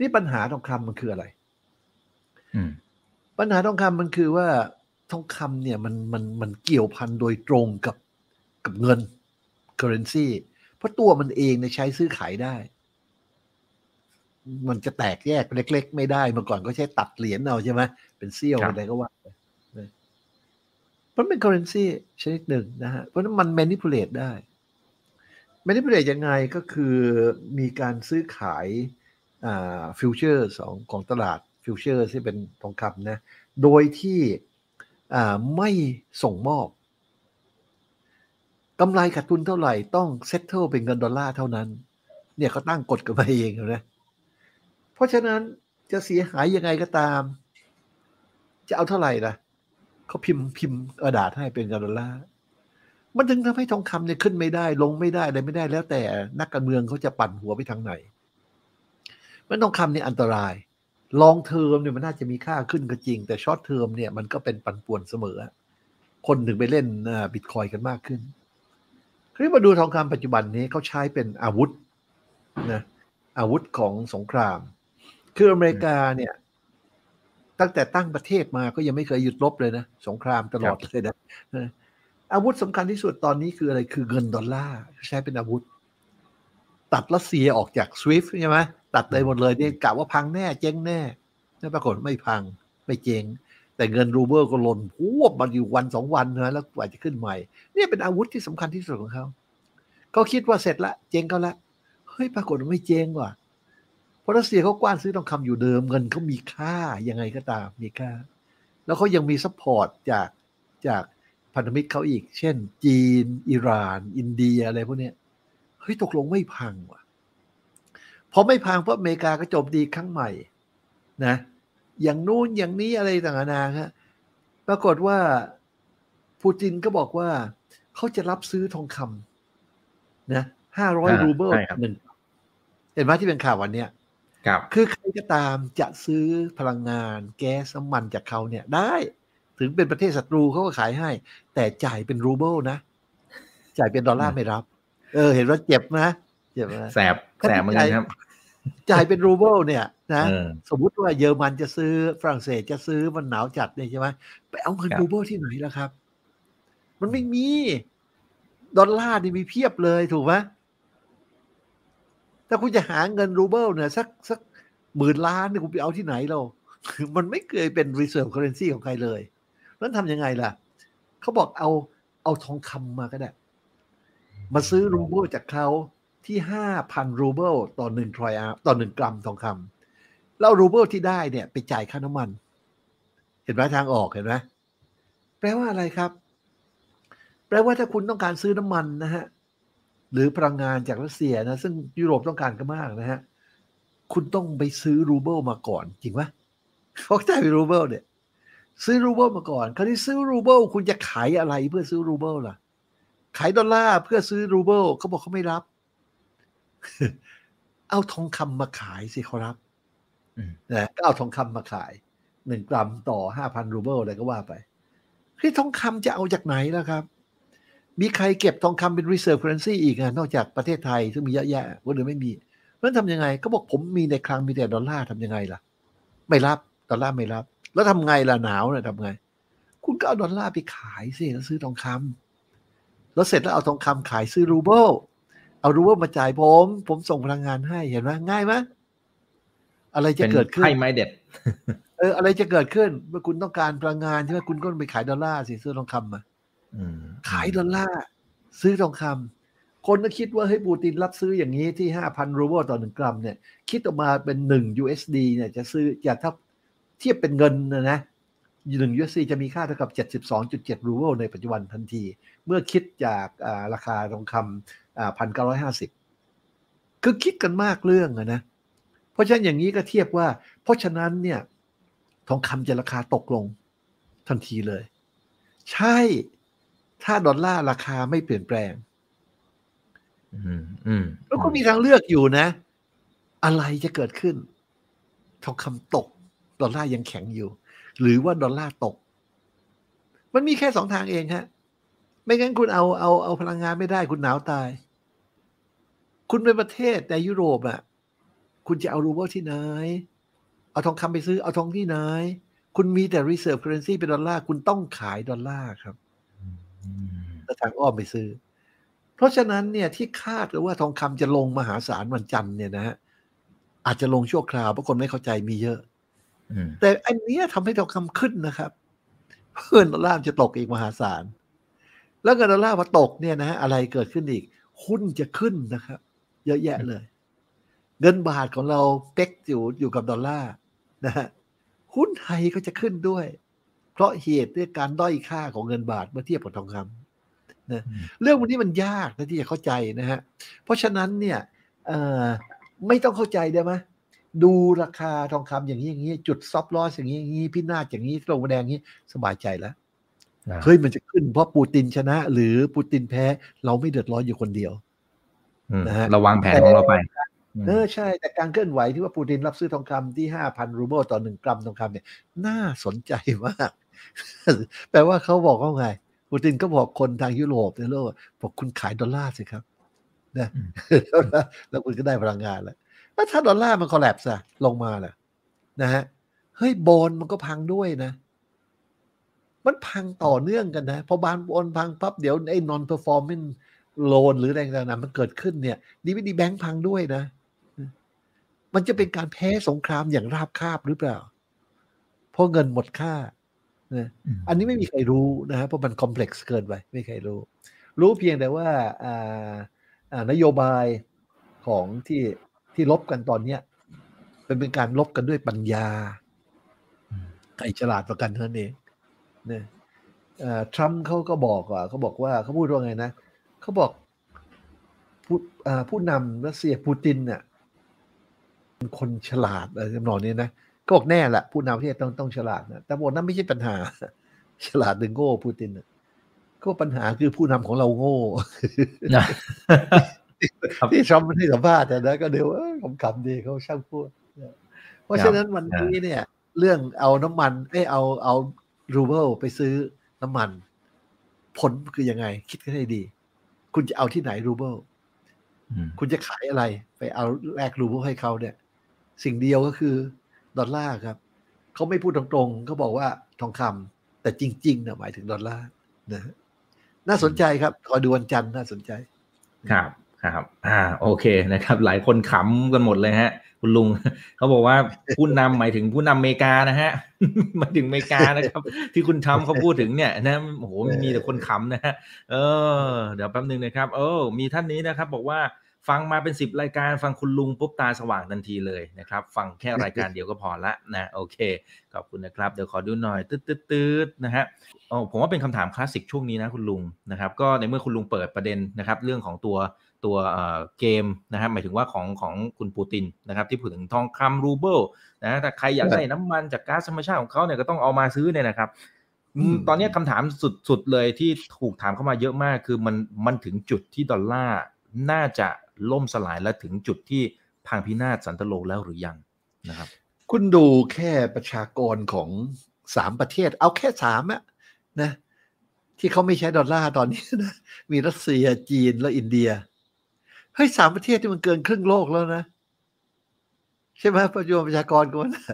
นี่ปัญหาทองคำมันคืออะไรอืมปัญหาทองคำมันคือว่าทองคำเนี่ยมันมันมันเกี่ยวพันโดยตรงกับกับเงิน currency เพราะตัวมันเองเนี่ยใช้ซื้อขายได้ มันจะแตกแยกเล็ก ๆ ไม่ได้เมื่อก่อนก็ใช้ตัดเหรียญเอาใช่ไหมเป็นเสี้ยวครับอะไรก็ว่าไปนะมันเป็น currency ชนิดหนึ่งนะฮะเพราะฉะนั้นมัน manipulate ได้ manipulate ยังไงก็คือมีการซื้อขายอ่าฟิวเจอร์ของของตลาดfuture ที่เป็นทองคำนะ โดยที่อ่าไม่ส่งมอบกำไรขาดทุนเท่าไหร่ต้อง settle เป็นเงินดอลลาร์เท่านั้น เนี่ยเขาตั้งกฎกันมาเองเห็นนะ เพราะฉะนั้นจะเสียหายยังไงก็ตาม จะเอาเท่าไหร่ล่ะเขาพิมพ์พิมพ์กระดาษให้เป็นเงินดอลลาร์มันถึงทำให้ทองคำเนี่ยขึ้นไม่ได้ ลงไม่ได้อะไรไม่ได้แล้วแต่นักการเมืองเขาจะปั่นหัวไปทางไหนมันทองคำเนี่ยอันตราย long term เนี่ยมันน่าจะมีค่าขึ้นก็จริง แต่ short term เนี่ยมันก็เป็นปั่นป่วนเสมอ คนถึงไปเล่นบิตคอยน์กันมากขึ้นคราวนี้มาดูทองคำปัจจุบันนี้เขาใช้เป็นอาวุธนะอาวุธของสงคราม คืออเมริกาเนี่ย ตั้งแต่ตั้งประเทศมาก็ยังไม่เคยหยุดรบเลยนะ สงครามตลอดเลยนะนะอาวุธสำคัญที่สุดตอนนี้คืออะไรคือเงินดอลลาร์ใช้เป็นอาวุธ ตัดรัสเซียออกจาก SWIFT ใช่ไหมตัดเลยหมดเลยเนี่ยกะว่าพังแน่เจ๊งแน่แล้วปรากฏไม่พังไม่เจ๊งแต่เงินรูเบิลก็หล่นฮวบมาอยู่วันสองวันนะแล้วกว่าจะขึ้นใหม่ เนี่ยเป็นอาวุธที่สำคัญที่สุดของเขาเขาคิดว่าเสร็จละ เจ๊งก็ละเฮ้ยปรากฏว่าไม่เจ๊งว่ะ เพราะรัสเซียเขากว้านซื้อทองคำอยู่เดิมเงินเขามีค่ายังไงก็ตามมีค่า แล้วเขายังมี support จากจากพันธมิตรเขาอีก เช่น จีน อิหร่าน อินเดียอะไรพวกเนี้ยเฮ้ยตกลงไม่พังว่ะพอไม่พังเพราะอเมริกาก็โจมตีครั้งใหม่นะ อย่างนู้นอย่างนี้อะไรต่างๆนานาครับปรากฏว่าปูตินก็บอกว่าเขาจะรับซื้อทองคำนะห้าร้อยอ่ารูเบิลใช่ครับหนึ่งเห็นไหมที่เป็นข่าววันเนี้ย ครับคือใครก็ตามจะซื้อพลังงาน แก๊สน้ำมันจากเขาเนี่ยได้ ถึงเป็นประเทศศัตรูเขาก็ขายให้ แต่จ่ายเป็นรูเบิลนะ จ่ายเป็นดอลลาร์ไม่รับ เออ เห็นว่าเจ็บนะเจ็บนะแสบแสบเหมือนกันครับ จ่ายเป็นรูเบิลเนี่ยนะเออสมมุติว่าเยอรมันจะซื้อฝรั่งเศสจะซื้อมันหนาวจัดเนี่ยใช่ไหมไปเอาเงินครับรูเบิลที่ไหนล่ะครับ มันไม่มี ดอลลาร์นี่มีเพียบเลยถูกไหม ถ้าคุณจะหาเงินรูเบิลเนี่ยสักสักหมื่นล้านเนี่ยคุณไปเอาที่ไหนเรา มันไม่เคยเป็น reserve currency ของใครเลยนั้นทำยังไงล่ะ เขาบอกเอาเอาทองคำมาก็ได้ มาซื้อรูเบิลจากเขาที่ห้าพันรูเบิลต่อหนึ่ง troy ounce ต่อหนึ่งกรัมทองคำแล้วรูเบิลที่ได้เนี่ย ไปจ่ายค่าน้ำมัน เห็นไหมทางออกเห็นไหมแปลว่าอะไรครับ แปลว่าถ้าคุณต้องการซื้อน้ำมันนะฮะ หรือพลังงานจากรัสเซียนะ ซึ่งยุโรปต้องการก็มากนะฮะ คุณต้องไปซื้อรูเบิลมาก่อน จริงไหมเขาจ่ายเป็นรูเบิลเนี่ยซื้อรูเบิลมาก่อน คราวนี้ซื้อรูเบิลคุณจะขายอะไรเพื่อซื้อรูเบิลล่ะ ขายดอลลาร์เพื่อซื้อรูเบิลเขาบอกเขาไม่รับ เอาทองคำมาขายสิเขารับอืมนะก็เอาทองคำมาขายหนึ่งกรัมต่อห้าพันรูเบิลอะไรก็ว่าไปที่ทองคำจะเอาจากไหนล่ะครับ มีใครเก็บทองคำเป็น reserve currency อีกอะนอกจากประเทศไทย ซึ่งมีเยอะแยะคนอื่นไม่มีแล้วทำยังไง ก็บอกผมมีในคลังมีแต่ดอลลาร์ทำยังไงล่ะ ไม่รับดอลลาร์ไม่รับ แล้วทำไงล่ะหนาวเนี่ยทำไง คุณก็เอาดอลลาร์ไปขายสิแล้วซื้อทองคำแล้วเสร็จแล้วเอาทองคำขายซื้อรูเบิลเอารูเบิลมาจ่ายผม ผมส่งพลังงานให้เห็นไหมง่ายไหมอะไรจะเป็นเกิดขึ้นไพ่ไม้เด็ดเอออะไรจะเกิดขึ้น เมื่อคุณต้องการพลังงานใช่ไหมคุณก็ไปขายดอลลาร์สิซื้อทองคำมาอืม ขายดอลลาร์ซื้อทองคำคนก็คิดว่าเฮ้ยปูตินรับซื้ออย่างนี้ที่ห้าพันรูเบิลต่อหนึ่งกรัมเนี่ย คิดออกมาเป็นหนึ่ง USD เนี่ยจะซื้อจะถ้าเทียบเป็นเงินนะนะหนึ่ง USD จะมีค่าเท่ากับเจ็ดสิบสองจุดเจ็ดรูเบิลในปัจจุบันทันที เมื่อคิดจากราคาทองคำพันเก้าร้อยห้าสิบคือคิดกันมากเรื่องอะนะ เพราะฉะนั้นอย่างนี้ก็เทียบว่า เพราะฉะนั้นเนี่ย ทองคำจะราคาตกลงทันทีเลย ใช่ ถ้าดอลลาร์ราคาไม่เปลี่ยนแปลงอืมอืมแล้วก็มีทางเลือกอยู่นะ อะไรจะเกิดขึ้น ทองคำตก ดอลลาร์ยังแข็งอยู่ หรือว่าดอลลาร์ตก มันมีแค่สองทางเองฮะ ไม่งั้นคุณเอาเอาเอาพลังงานไม่ได้คุณหนาวตาย คุณเป็นประเทศในยุโรปอะ คุณจะเอารูเบิลที่ไหน เอาทองคำไปซื้อ เอาทองที่ไหน คุณมีแต่ reserve currency เป็นดอลลาร์ คุณต้องขายดอลลาร์ครับอืม แล้วทางอ้อมไปซื้อ เพราะฉะนั้นเนี่ยที่คาดว่าทองคำจะลงมหาศาลวันจันทร์เนี่ยนะฮะอาจจะลงชั่วคราวเพราะคนไม่เข้าใจมีเยอะอืมแต่อันเนี้ยทำให้ทองคำขึ้นนะครับ เพื่อนดอลลาร์จะตกอีกมหาศาล แล้วเงินดอลลาร์พอตกเนี่ยนะฮะอะไรเกิดขึ้นอีกหุ้นจะขึ้นนะครับ เยอะแยะเลย เงินบาทของเรา peg อยู่อยู่กับดอลลาร์นะฮะหุ้นไทยก็จะขึ้นด้วย เพราะเหตุด้วยการด้อยค่าของเงินบาทเมื่อเทียบกับทองคำนะเรื่องวันนี้มันยากนะที่จะเข้าใจนะฮะเพราะฉะนั้นเนี่ยเอ่อไม่ต้องเข้าใจได้ไหมดูราคาทองคำอย่างนี้อย่างนี้จุด stop loss อย่างนี้อย่างนี้พินาศอย่างนี้ลงมาแดงอย่างนี้สบายใจแล้วอ่าเฮ้ยมันจะขึ้นเพราะปูตินชนะ หรือปูตินแพ้ เราไม่เดือดร้อนอยู่คนเดียวอืมนะฮะเราวางแผนของเราไปมเออใช่ แต่การเคลื่อนไหวที่ว่าปูตินรับซื้อทองคำที่ห้าพันรูเบิลต่อหนึ่งกรัมทองคำเนี่ย น่าสนใจมาก แปลว่าเขาบอกว่าไงปูตินก็บอกคนทางยุโรปในโลกบอกคุณขายดอลลาร์สิครับนะอืมแล้วคุณก็ได้พลังงานแล้วแล้วถ้าดอลลาร์มัน collapse อะลงมาล่ะนะฮะเฮ้ย bond มันก็พังด้วยนะ มันพังต่อเนื่องกันนะพอ bond พังปั๊บเดี๋ยวไอ้ non performing loan หรืออะไรต่างๆมันเกิดขึ้นเนี่ย ดีไม่ดีแบงค์พังด้วยนะ มันจะเป็นการแพ้สงครามอย่างราบคาบหรือเปล่า เพราะเงินหมดค่า นะอืมอันนี้ไม่มีใครรู้นะฮะเพราะมัน complex เกินไปไม่มีใครรู้ รู้เพียงแต่ว่าอ่าอ่านโยบายของที่ที่ลบกันตอนเนี้ยเป็นเป็นการลบกันด้วยปัญญาอืมใครฉลาดกว่ากันเท่านั้นเองเนี่ยเอ่อทรัมป์เขาก็บอกว่าเขาบอกว่าเขาพูดว่าไงนะเขาบอกผู้อ่าผู้นำรัสเซียปูตินเนี่ยเป็นคนฉลาดอะไรทำนองนี้นะ ก็บอกแน่แหละผู้นำประเทศต้องต้องฉลาดนะแต่บอกนั่นไม่ใช่ปัญหา ฉลาดหรือโง่ปูตินน่ะก็ปัญหาคือผู้นำของเราโง่ครับที่ทรัมป์ไม่ได้สัมภาษณ์อะนะก็เดี๋ยวเอ้ยผมขำดีเขาช่างพูดนะเพราะฉะนั้นวันนี้เนี่ย เรื่องเอาน้ำมันเอ้ยเอาเอารูเบิลไปซื้อน้ำมัน ผลคือยังไง คิดกันให้ดี คุณจะเอาที่ไหนรูเบิลอืมคุณจะขายอะไร ไปเอาแลกรูเบิลให้เขาเนี่ย สิ่งเดียวก็คือ ดอลลาร์ครับเขาไม่พูดตรงๆเขาบอกว่าทองคำแต่จริงๆนะหมายถึงดอลลาร์นะน่าสนใจครับคอยดูวันจันทร์น่าสนใจ ครับครับอ่าโอเคนะครับ หลายคนขำกันหมดเลยฮะ คุณลุงเขาบอกว่าผู้นำหมายถึงผู้นำอเมริกานะฮะหมายถึงอเมริกานะครับ ที่คุณทำเขาพูดถึงเนี่ยนะโอ้โหมีแต่คนขำนะฮะเออ เดี๋ยวแป๊บนึงนะครับ เออ มีท่านนี้นะครับ บอกว่า ฟังมาเป็นสิบรายการฟังคุณลุงปุ๊บตาสว่างทันทีเลยนะครับ ฟังแค่รายการเดียวก็พอละนะโอเค ขอบคุณนะครับ เดี๋ยวขอดูหน่อยตืดตืดตืดนะฮะโอ้ผมว่าเป็นคำถามคลาสสิกช่วงนี้นะคุณลุงนะครับ ก็ในเมื่อคุณลุงเปิดประเด็นนะครับ เรื่องของตัวตัวเอ่อเกมนะครับหมายถึงว่าของของคุณปูตินนะครับ ที่พูดถึงทองคำรูเบิลนะถ้าใครอยากได้น้ำมันจากก๊าซธรรมชาติของเขาเนี่ยก็ต้องเอามาซื้อเนี่ยนะครับอืมตอนนี้คำถามสุดๆเลยที่ถูกถามเข้ามาเยอะมาก คือมันมันถึงจุดที่ดอลลาร์น่าจะ ล่มสลายและถึงจุดที่พังพินาศสันตโลแล้วหรือยังนะครับ คุณดูแค่ประชากรของสามประเทศ เอาแค่สามอะนะ ที่เขาไม่ใช้ดอลลาร์ตอนนี้นะมีรัสเซียจีนและอินเดียเฮ้ยสามประเทศที่มันเกินครึ่งโลกแล้วนะใช่ไหมปัจจุบันประชากรกันนะ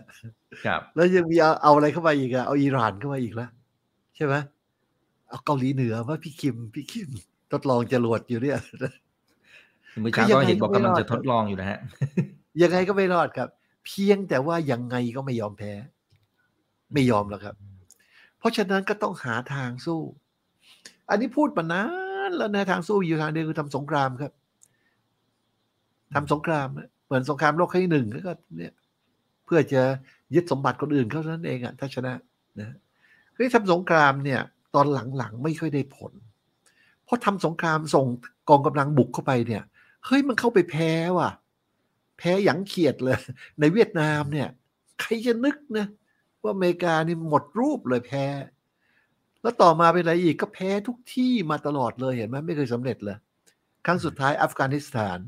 ครับ แล้วยังมีเอาเอาอะไรเข้ามาอีกอะเอาอิหร่านเข้ามาอีกแล้วใช่ไหมเอาเกาหลีเหนือว่าพี่คิม พี่คิมทดลองจรวดอยู่เนี่ย เมื่อเช้าคือยังก็ไงเห็นบอกก็ไม่กำลังรอดจะทดลองอยู่นะฮะยังไงก็ไม่รอดครับ เพียงแต่ว่ายังไงก็ไม่ยอมแพ้ ไม่ยอมแล้วครับ เพราะฉะนั้นก็ต้องหาทางสู้ อันนี้พูดมานานแล้วนะทางสู้อยู่ทางเดียวคือทำสงครามครับทำสงครามนะเหมือนสงครามโลกครั้งที่หนึ่งก็เนี่ย เพื่อจะยึดสมบัติคนอื่นเขาเท่านั้นเองอะถ้าชนะนะคือทำสงครามเนี่ย ตอนหลังๆไม่ค่อยได้ผล เพราะทำสงครามส่งกองกำลังบุกเข้าไปเนี่ย เฮ้ยมันเข้าไปแพ้ว่ะ แพ้หยังเขียดเลย ในเวียดนามเนี่ย ใครจะนึกนะ ว่าอเมริกานี่หมดรูปเลยแพ้ แล้วต่อมาเป็นอะไรอีกก็แพ้ทุกที่มาตลอดเลยเห็นไหมไม่เคยสำเร็จเลย ครั้งสุดท้ายอัฟกานิสถาน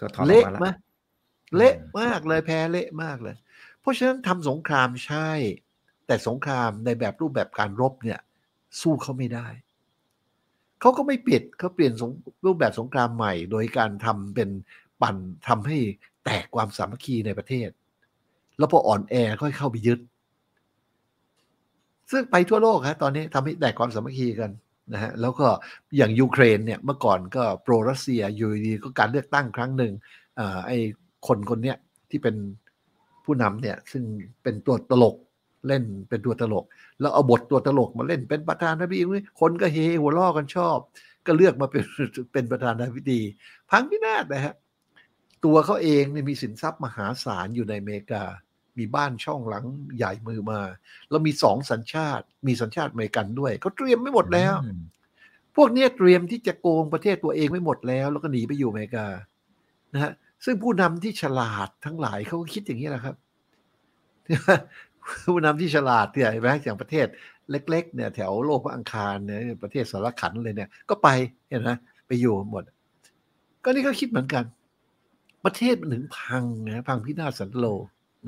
ก็ถอนออกเละมาแล้วไหมเละมากเลยแพ้เละมากเลย เพราะฉะนั้นทำสงครามใช่ แต่สงครามในแบบรูปแบบการรบเนี่ย สู้เขาไม่ได้ เขาก็ไม่ปิดเขาเปลี่ยนรูปแบบสงครามใหม่ โดยการทำเป็นปั่นทำให้แตกความสามัคคีในประเทศ แล้วพออ่อนแอค่อยเข้าไปยึด ซึ่งไปทั่วโลกฮะตอนนี้ทำให้แตกความสามัคคีกันนะฮะแล้วก็อย่างยูเครนเนี่ยเมื่อก่อนก็โปรรัสเซียอยู่ดีก็การเลือกตั้งครั้งหนึ่งอ่าไอ้คนคนเนี้ยที่เป็นผู้นำเนี่ยซึ่งเป็นตัวตลก เล่นเป็นตัวตลก แล้วเอาบทตัวตลกมาเล่นเป็นประธานาธิบดีคนก็เฮหัวล้อกันชอบ ก็เลือกมาเป็นเป็นประธานาธิบดี พังพินาศนะฮะตัวเขาเองเนี่ยมีสินทรัพย์มหาศาลอยู่ในอเมริกา มีบ้านช่องหลังใหญ่มือมา แล้วมีสองสัญชาติ มีสัญชาติอเมริกันด้วยเขาเตรียมไม่หมดแล้วอืมพวกเนี้ยเตรียมที่จะโกงประเทศตัวเองไม่หมดแล้ว แล้วก็หนีไปอยู่อเมริกานะฮะซึ่งผู้นำที่ฉลาดทั้งหลายเขาก็คิดอย่างนี้แหละครับ ผู้นำที่ฉลาดเนี่ยเห็นไหมอย่างประเทศเล็ก ๆ เนี่ยแถวโลกอังคารเนี่ยประเทศสารขันเลยเนี่ย ก็ไปเห็นไหมไปอยู่หมด ก็นี่ก็คิดเหมือนกัน ประเทศมันถึงพังนะพังพินาศสันโล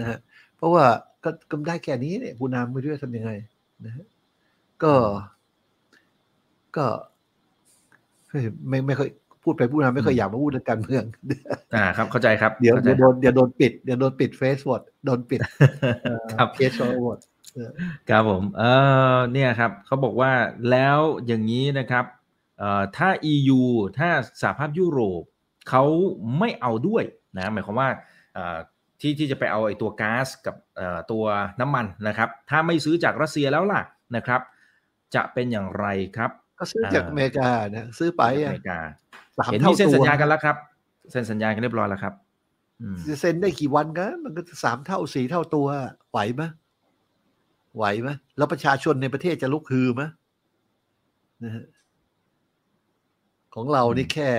นะฮะเพราะว่าก็ก็ได้แค่นี้เนี่ยผู้นำไม่รู้จะทำยังไงนะฮะก็ก็เฮ้ยไม่ไม่ค่อย พูดไปพูดมาไม่ค่อยอยากมาพูดเรื่องการเมือง อ่าครับเข้าใจครับเดี๋ยวข้าใจเดี๋ยวโดนเดี๋ยวโดนปิดเดี๋ยวโดนปิดเฟซบุ๊กโดนปิดครับเคสโชว์หมดครับผมเออเนี่ยครับเขาบอกว่าแล้วอย่างนี้นะครับเอ่อถ้า EU ถ้าสหภาพยุโรปเขาไม่เอาด้วยนะหมายความว่าเอ่อที่ที่จะไปเอาไอ้ตัวก๊าซกับเอ่อตัวน้ำมันนะครับ ถ้าไม่ซื้อจากรัสเซียแล้วล่ะนะครับ จะเป็นอย่างไรครับ ก็ซื้อจากอ่าอเมริกานะซื้อไปจากออะเมริกา สามเห็นเท่ามีเซ็นตัวสัญญากันแล้วครับเซ็นสัญญากันเรียบร้อยแล้วครับอืมจะเซ็นได้กี่วันกันมันก็สามเท่าสี่เท่าตัว ไหวไหมไหวไหมแล้วประชาชนในประเทศจะลุกฮือไหมนะฮะของเรานี่แค่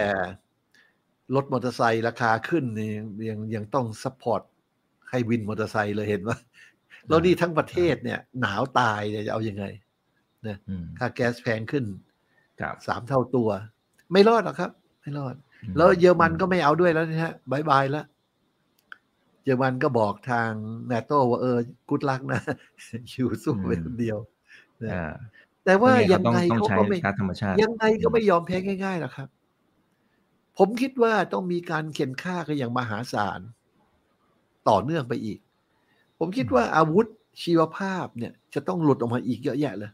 รถมอเตอร์ไซค์ราคาขึ้นนี่ยังยังต้อง support ให้วินมอเตอร์ไซค์เลยเห็นไหมแล้วนี่ทั้งประเทศเนี่ย หนาวตายเนี่ยจะเอายังไงอืมค่าแก๊สแพงขึ้นครับสามเท่าตัว ไม่รอดหรอกครับ ไม่รอด แล้วเยอรมันก็ไม่เอาด้วยแล้วนะฮะ bye bye แล้วเยอรมันก็บอกทางนาโตว่าเออ good luck นะอยู่สู้ไปคนเดียวนะอ่าแต่ว่ายัยังงไงไงเขาต้องต้องใช้เขาก็ไม่ก๊าซธรรมชาติยังไงก็ไม่ยอมแพ้ง่ายๆหรอกครับ ผมคิดว่าต้องมีการเข็นฆ่ากันอย่างมหาศาลต่อเนื่องไปอีก ผมคิดว่าอาวุธชีวภาพเนี่ย จะต้องหลุดออกมาอีกเยอะแยะเลย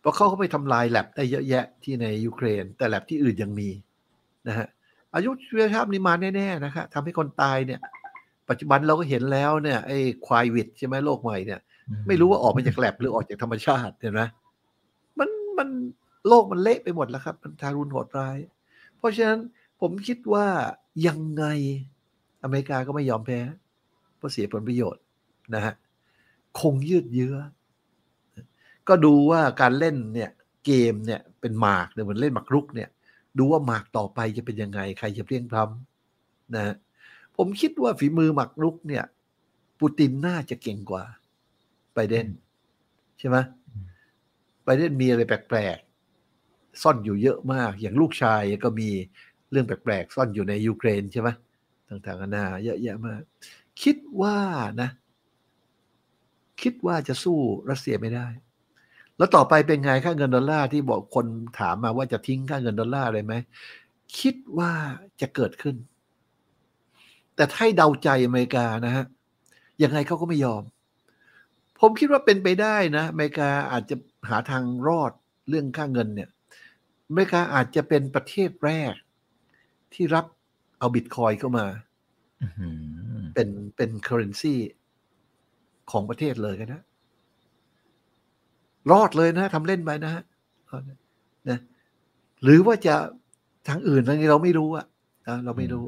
เพราะเขาก็ไปทำลายแลบได้เยอะแยะที่ในยูเครน แต่แลบที่อื่นยังมีนะฮะอายุชีวภาพนี่มาแน่ๆนะครับทำให้คนตายเนี่ย ปัจจุบันเราก็เห็นแล้วเนี่ยไอ้ควายวิดใช่ไหมโรคใหม่เนี่ย ไม่รู้ว่าออกมาจากแลบหรือออกจากธรรมชาติเห็นไหมมันมันโลกมันเละไปหมดแล้วครับ มันทารุณโหดร้าย เพราะฉะนั้นผมคิดว่ายังไงอเมริกาก็ไม่ยอมแพ้เพราะเสียผลประโยชน์นะฮะคงยืดเยื้อ ก็ดูว่าการเล่นเนี่ยเกมเนี่ยเป็นหมากเนี่ยเหมือนเล่นหมากรุกเนี่ย ดูว่าหมากต่อไปจะเป็นยังไง ใครจะเพลียงพล้ำนะฮะผมคิดว่าฝีมือหมากรุกเนี่ย ปูตินน่าจะเก่งกว่าไบเดนใช่ไหมไบเดนมีอะไรแปลกๆ ซ่อนอยู่เยอะมาก อย่างลูกชายก็มีเรื่องแปลกๆ ซ่อนอยู่ในยูเครนใช่ไหมต่างๆนานาเยอะแยะมาก คิดว่านะ คิดว่าจะสู้รัสเซียไม่ได้ แล้วต่อไปเป็นไงค่าเงินดอลลาร์ที่บอกคนถามมาว่าจะทิ้งค่าเงินดอลลาร์เลยไหม คิดว่าจะเกิดขึ้น แต่ถ้าให้เดาใจอเมริกานะฮะยังไงเขาก็ไม่ยอม ผมคิดว่าเป็นไปได้นะอเมริกาอาจจะหาทางรอดเรื่องค่าเงินเนี่ยอเมริกาอาจจะเป็นประเทศแรก ที่รับเอาบิตคอยน์เข้ามาอื้อหือเป็นเป็น currency ของประเทศเลยก็นะ รอดเลยนะทำเล่นไปนะฮะนะหรือว่าจะทางอื่นทางนี้เราไม่รู้อะนะเราไม่รู้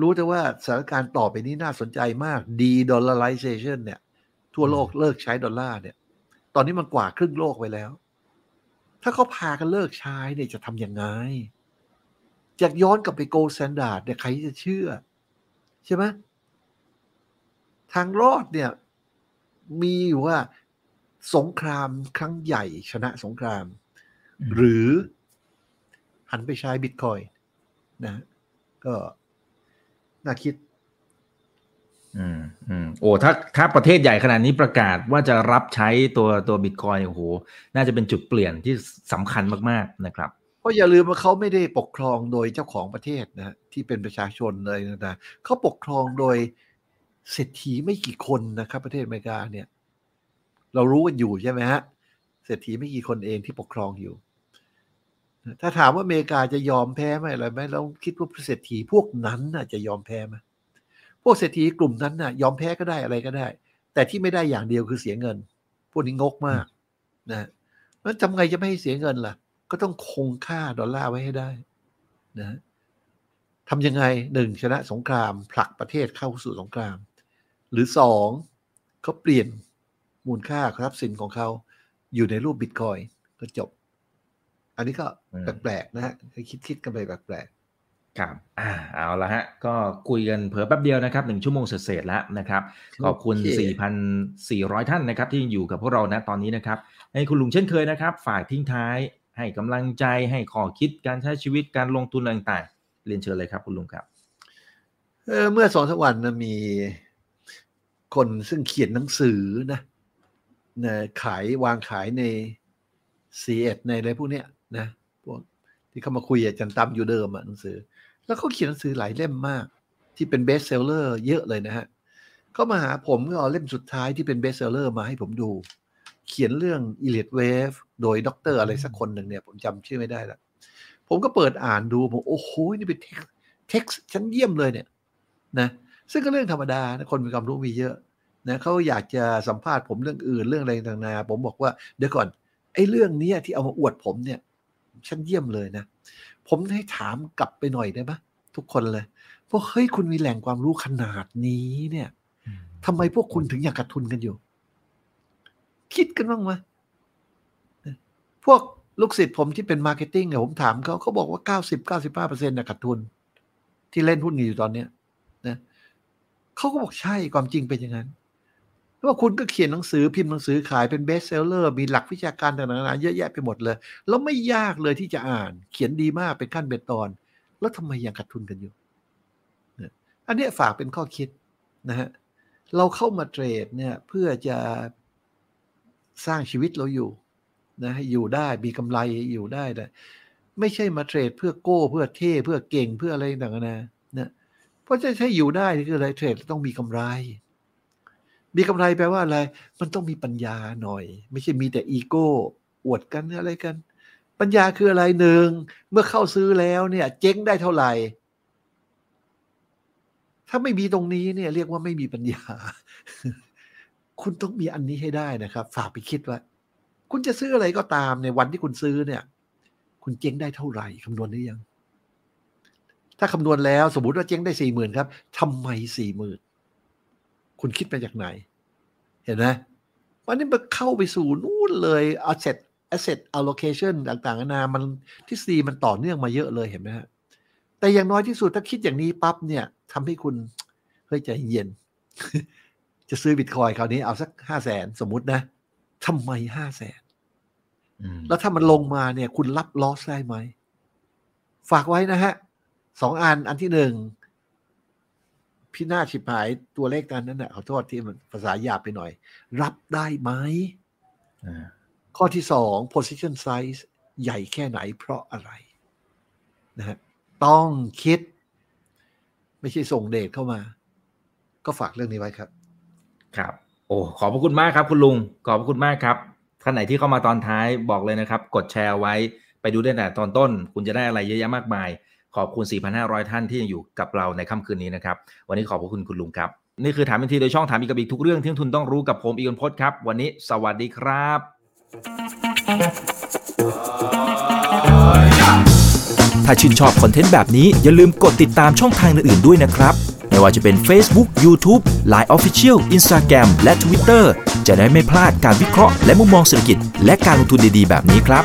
รู้แต่ว่าสถานการณ์ต่อไปนี้น่าสนใจมาก de-dollarization เนี่ย ทั่วโลกเลิกใช้ดอลลาร์เนี่ย ตอนนี้มันกว่าครึ่งโลกไปแล้ว ถ้าเขาพากันเลิกใช้เนี่ยจะทำยังไงจากย้อนกลับไปโกล d แ t นดาร์ดเนี่ยใครจะเชื่อ ใช่ไหมทางรอดเนี่ย มีอยู่ว่า สงครามครั้งใหญ่ชนะสงคราม หรือหันไปใช้บิตคอยน์นะก็น่าคิดออืมอืมโอ้ถ้าถ้าประเทศใหญ่ขนาดนี้ประกาศว่าจะรับใช้ตัวตัวบิตคอยโอ้โห น่าจะเป็นจุดเปลี่ยนที่สำคัญมากๆนะครับเพราะอย่าลืมว่าเขาไม่ได้ปกครองโดยเจ้าของประเทศนะฮะที่เป็นประชาชนเลยนะเขาปกครองโดยเศรษฐีไม่กี่คนนะครับ ประเทศอเมริกาเนี่ย เรารู้กันอยู่ใช่ไหมฮะเศรษฐีไม่กี่คนเองที่ปกครองอยู่ ถ้าถามว่าอเมริกาจะยอมแพ้ไหมอะไรไหมเราคิดว่าเศรษฐีพวกนั้นน่ะจะยอมแพ้ไหมพวกเศรษฐีกลุ่มนั้นน่ะ ยอมแพ้ก็ได้อะไรก็ได้ แต่ที่ไม่ได้อย่างเดียวคือเสียเงิน พวกนี้งกมากนะแล้วทำไงจะไม่ให้เสียเงินล่ะ ก็ต้องคงค่าดอลลาร์ไว้ให้ได้นะทำยังไงหนึ่งชนะสงครามผลักประเทศเข้าสู่สงคราม หรือสองเขาเปลี่ยน มูลค่าทรัพย์สินของเขาอยู่ในรูปบิตคอยก็จบ อันนี้ก็อืมแปลกๆนะฮะคิดคิดๆกันไปแปลกครับ อ่า เอาละฮะ ก็คุยกันเผลอแป๊บเดียวนะครับหนึ่งชั่วโมงเสร็จๆแล้วนะครับ ขอบคุณโอเค4,400 ท่านนะครับ ที่อยู่กับพวกเรานะตอนนี้นะครับ ให้คุณลุงเช่นเคยนะครับ ฝากทิ้งท้าย ให้กำลังใจ ให้ข้อคิดการใช้ชีวิตการลงทุนอะไรต่างๆ เรียนเชิญเลยครับ คุณลุงครับๆเออเมื่อสองสามวันนะมีคนซึ่งเขียนหนังสือนะนะ ขายวางขายในซีเอ็ดในอะไรพวกเนี้ยนะพวกที่เขามาคุยกับจันตั้มอยู่เดิมอะหนังสือ แล้วเขาเขียนหนังสือหลายเล่มมาก ที่เป็น best seller เยอะเลยนะฮะเขามาหาผมก็เอาเล่มสุดท้ายที่เป็น best seller มาให้ผมดู เขียนเรื่อง e l i o t Wave โดยด็อกเตอร์อะไรสักคนหนึ่งเนี่ย ผมจำชื่อไม่ได้ละผมก็เปิดอ่านดูผมโอ้โหนี่เป็น text text ชั้นเยี่ยมเลยเนี่ยนะซึ่งก็เรื่องธรรมดานะคนมีความรู้มีเยอะ นะเขาอยากจะสัมภาษณ์ผมเรื่องอื่นเรื่องอะไรต่างๆผมบอกว่าเดี๋ยวก่อนไอ้เรื่องเนี้ยที่เอามาอวดผมเนี่ยชั้นเยี่ยมเลยนะ ผมให้ถามกลับไปหน่อยได้ไหมทุกคนเลยเพราะเฮ้ยคุณมีแหล่งความรู้ขนาดนี้เนี่ยทำไมพวกคุณถึงอยากขาดทุนกันอยู่ คิดกันบ้างไหมพวกลูกศิษย์ผมที่เป็น marketing อะผมถามเขาเขาบอกว่าเก้าสิบเก้าสิบห้าเปอร์เซ็นต์ขาดทุน ที่เล่นหุ้นอยู่ตอนเนี้ยนะเขาก็บอกใช่ความจริงเป็นอย่างนั้น เพราะว่าคุณก็เขียนหนังสือพิมพ์หนังสือขายเป็น best seller มีหลักวิชาการต่างๆเยอะแยะไปหมดเลย แล้วไม่ยากเลยที่จะอ่าน เขียนดีมากเป็นขั้นเป็นตอน แล้วทำไมยังขาดทุนกันอยู่เนี่ยอันนี้ฝากเป็นข้อคิดนะฮะเราเข้ามาเทรดเนี่ยเพื่อจะสร้างชีวิตเราอยู่นะอยู่ได้มีกำไรอยู่ได้แต่ไม่ใช่มาเทรดเพื่อโก้เพื่อเท่เพื่อเก่งเพื่ออะไรต่างๆนานานะเพราะจะใช้อยู่ได้นี่คืออะไรเทรดต้องมีกำไร มีกำไรแปลว่าอะไร มันต้องมีปัญญาหน่อย ไม่ใช่มีแต่อีโก้ อวดกันอะไรกัน ปัญญาคืออะไรหนึ่งเมื่อเข้าซื้อแล้วเนี่ย เจ๊งได้เท่าไหร่ ถ้าไม่มีตรงนี้เนี่ย เรียกว่าไม่มีปัญญา คุณต้องมีอันนี้ให้ได้นะครับ ฝากไปคิดว่าคุณจะซื้ออะไรก็ตามในวันที่คุณซื้อเนี่ย คุณเจ๊งได้เท่าไหร่คำนวณได้ยัง ถ้าคำนวณแล้วสมมติว่าเจ๊งได้สี่หมื่นครับทำไมสี่หมื่นคุณคิดมาจากไหน เห็นไหมวันนี้มันเข้าไปสู่นู่นเลย asset asset allocation ต่างๆนานามันทฤษฎีมันต่อเนื่องมาเยอะเลยเห็นไหมฮะแต่อย่างน้อยที่สุดถ้าคิดอย่างนี้ปั๊บเนี่ยทำให้คุณเฮ้ยใจเย็น จะซื้อบิตคอยคราวนี้เอาสักห้าแสนสมมุตินะทำไมห้าแสนอืมแล้วถ้ามันลงมาเนี่ย คุณรับลอสได้ไหม ฝากไว้นะฮะสองอันอันที่หนึ่ง พี่หน้าฉิบหายตัวเลขนั้นนั่นนะขอโทษที่มันภาษาหยาบไปหน่อย รับได้ไหมอ่าข้อที่สอง position size ใหญ่แค่ไหนเพราะอะไรนะฮะต้องคิด ไม่ใช่ส่งเดทเข้ามา ก็ฝากเรื่องนี้ไว้ครับ ครับ โอ้ขอบพระคุณมากครับ คุณลุง ขอบพระคุณมากครับท่านไหนที่เข้ามาตอนท้ายบอกเลยนะครับ กดแชร์ไว้ไปดูได้แต่ตอนต้น คุณจะได้อะไรเยอะแยะมากมาย ขอบคุณ 4,500 ท่านที่ยังอยู่กับเราในค่ำคืนนี้นะครับ วันนี้ขอบพระคุณคุณลุงครับ นี่คือถามทันทีโดยช่องถามอีกกับอีกทุกเรื่องที่ทุนต้องรู้กับผมอีกคนพจน์ครับ วันนี้สวัสดีครับ ถ้าชื่นชอบคอนเทนต์แบบนี้อย่าลืมกดติดตามช่องทางอื่นๆด้วยนะครับ ไม่ว่าจะเป็น Facebook, YouTube, Line Official, Instagram และ Twitter จะได้ไม่พลาดการวิเคราะห์และมุมมองเศรษฐกิจ และการลงทุนดีๆ แบบนี้ครับ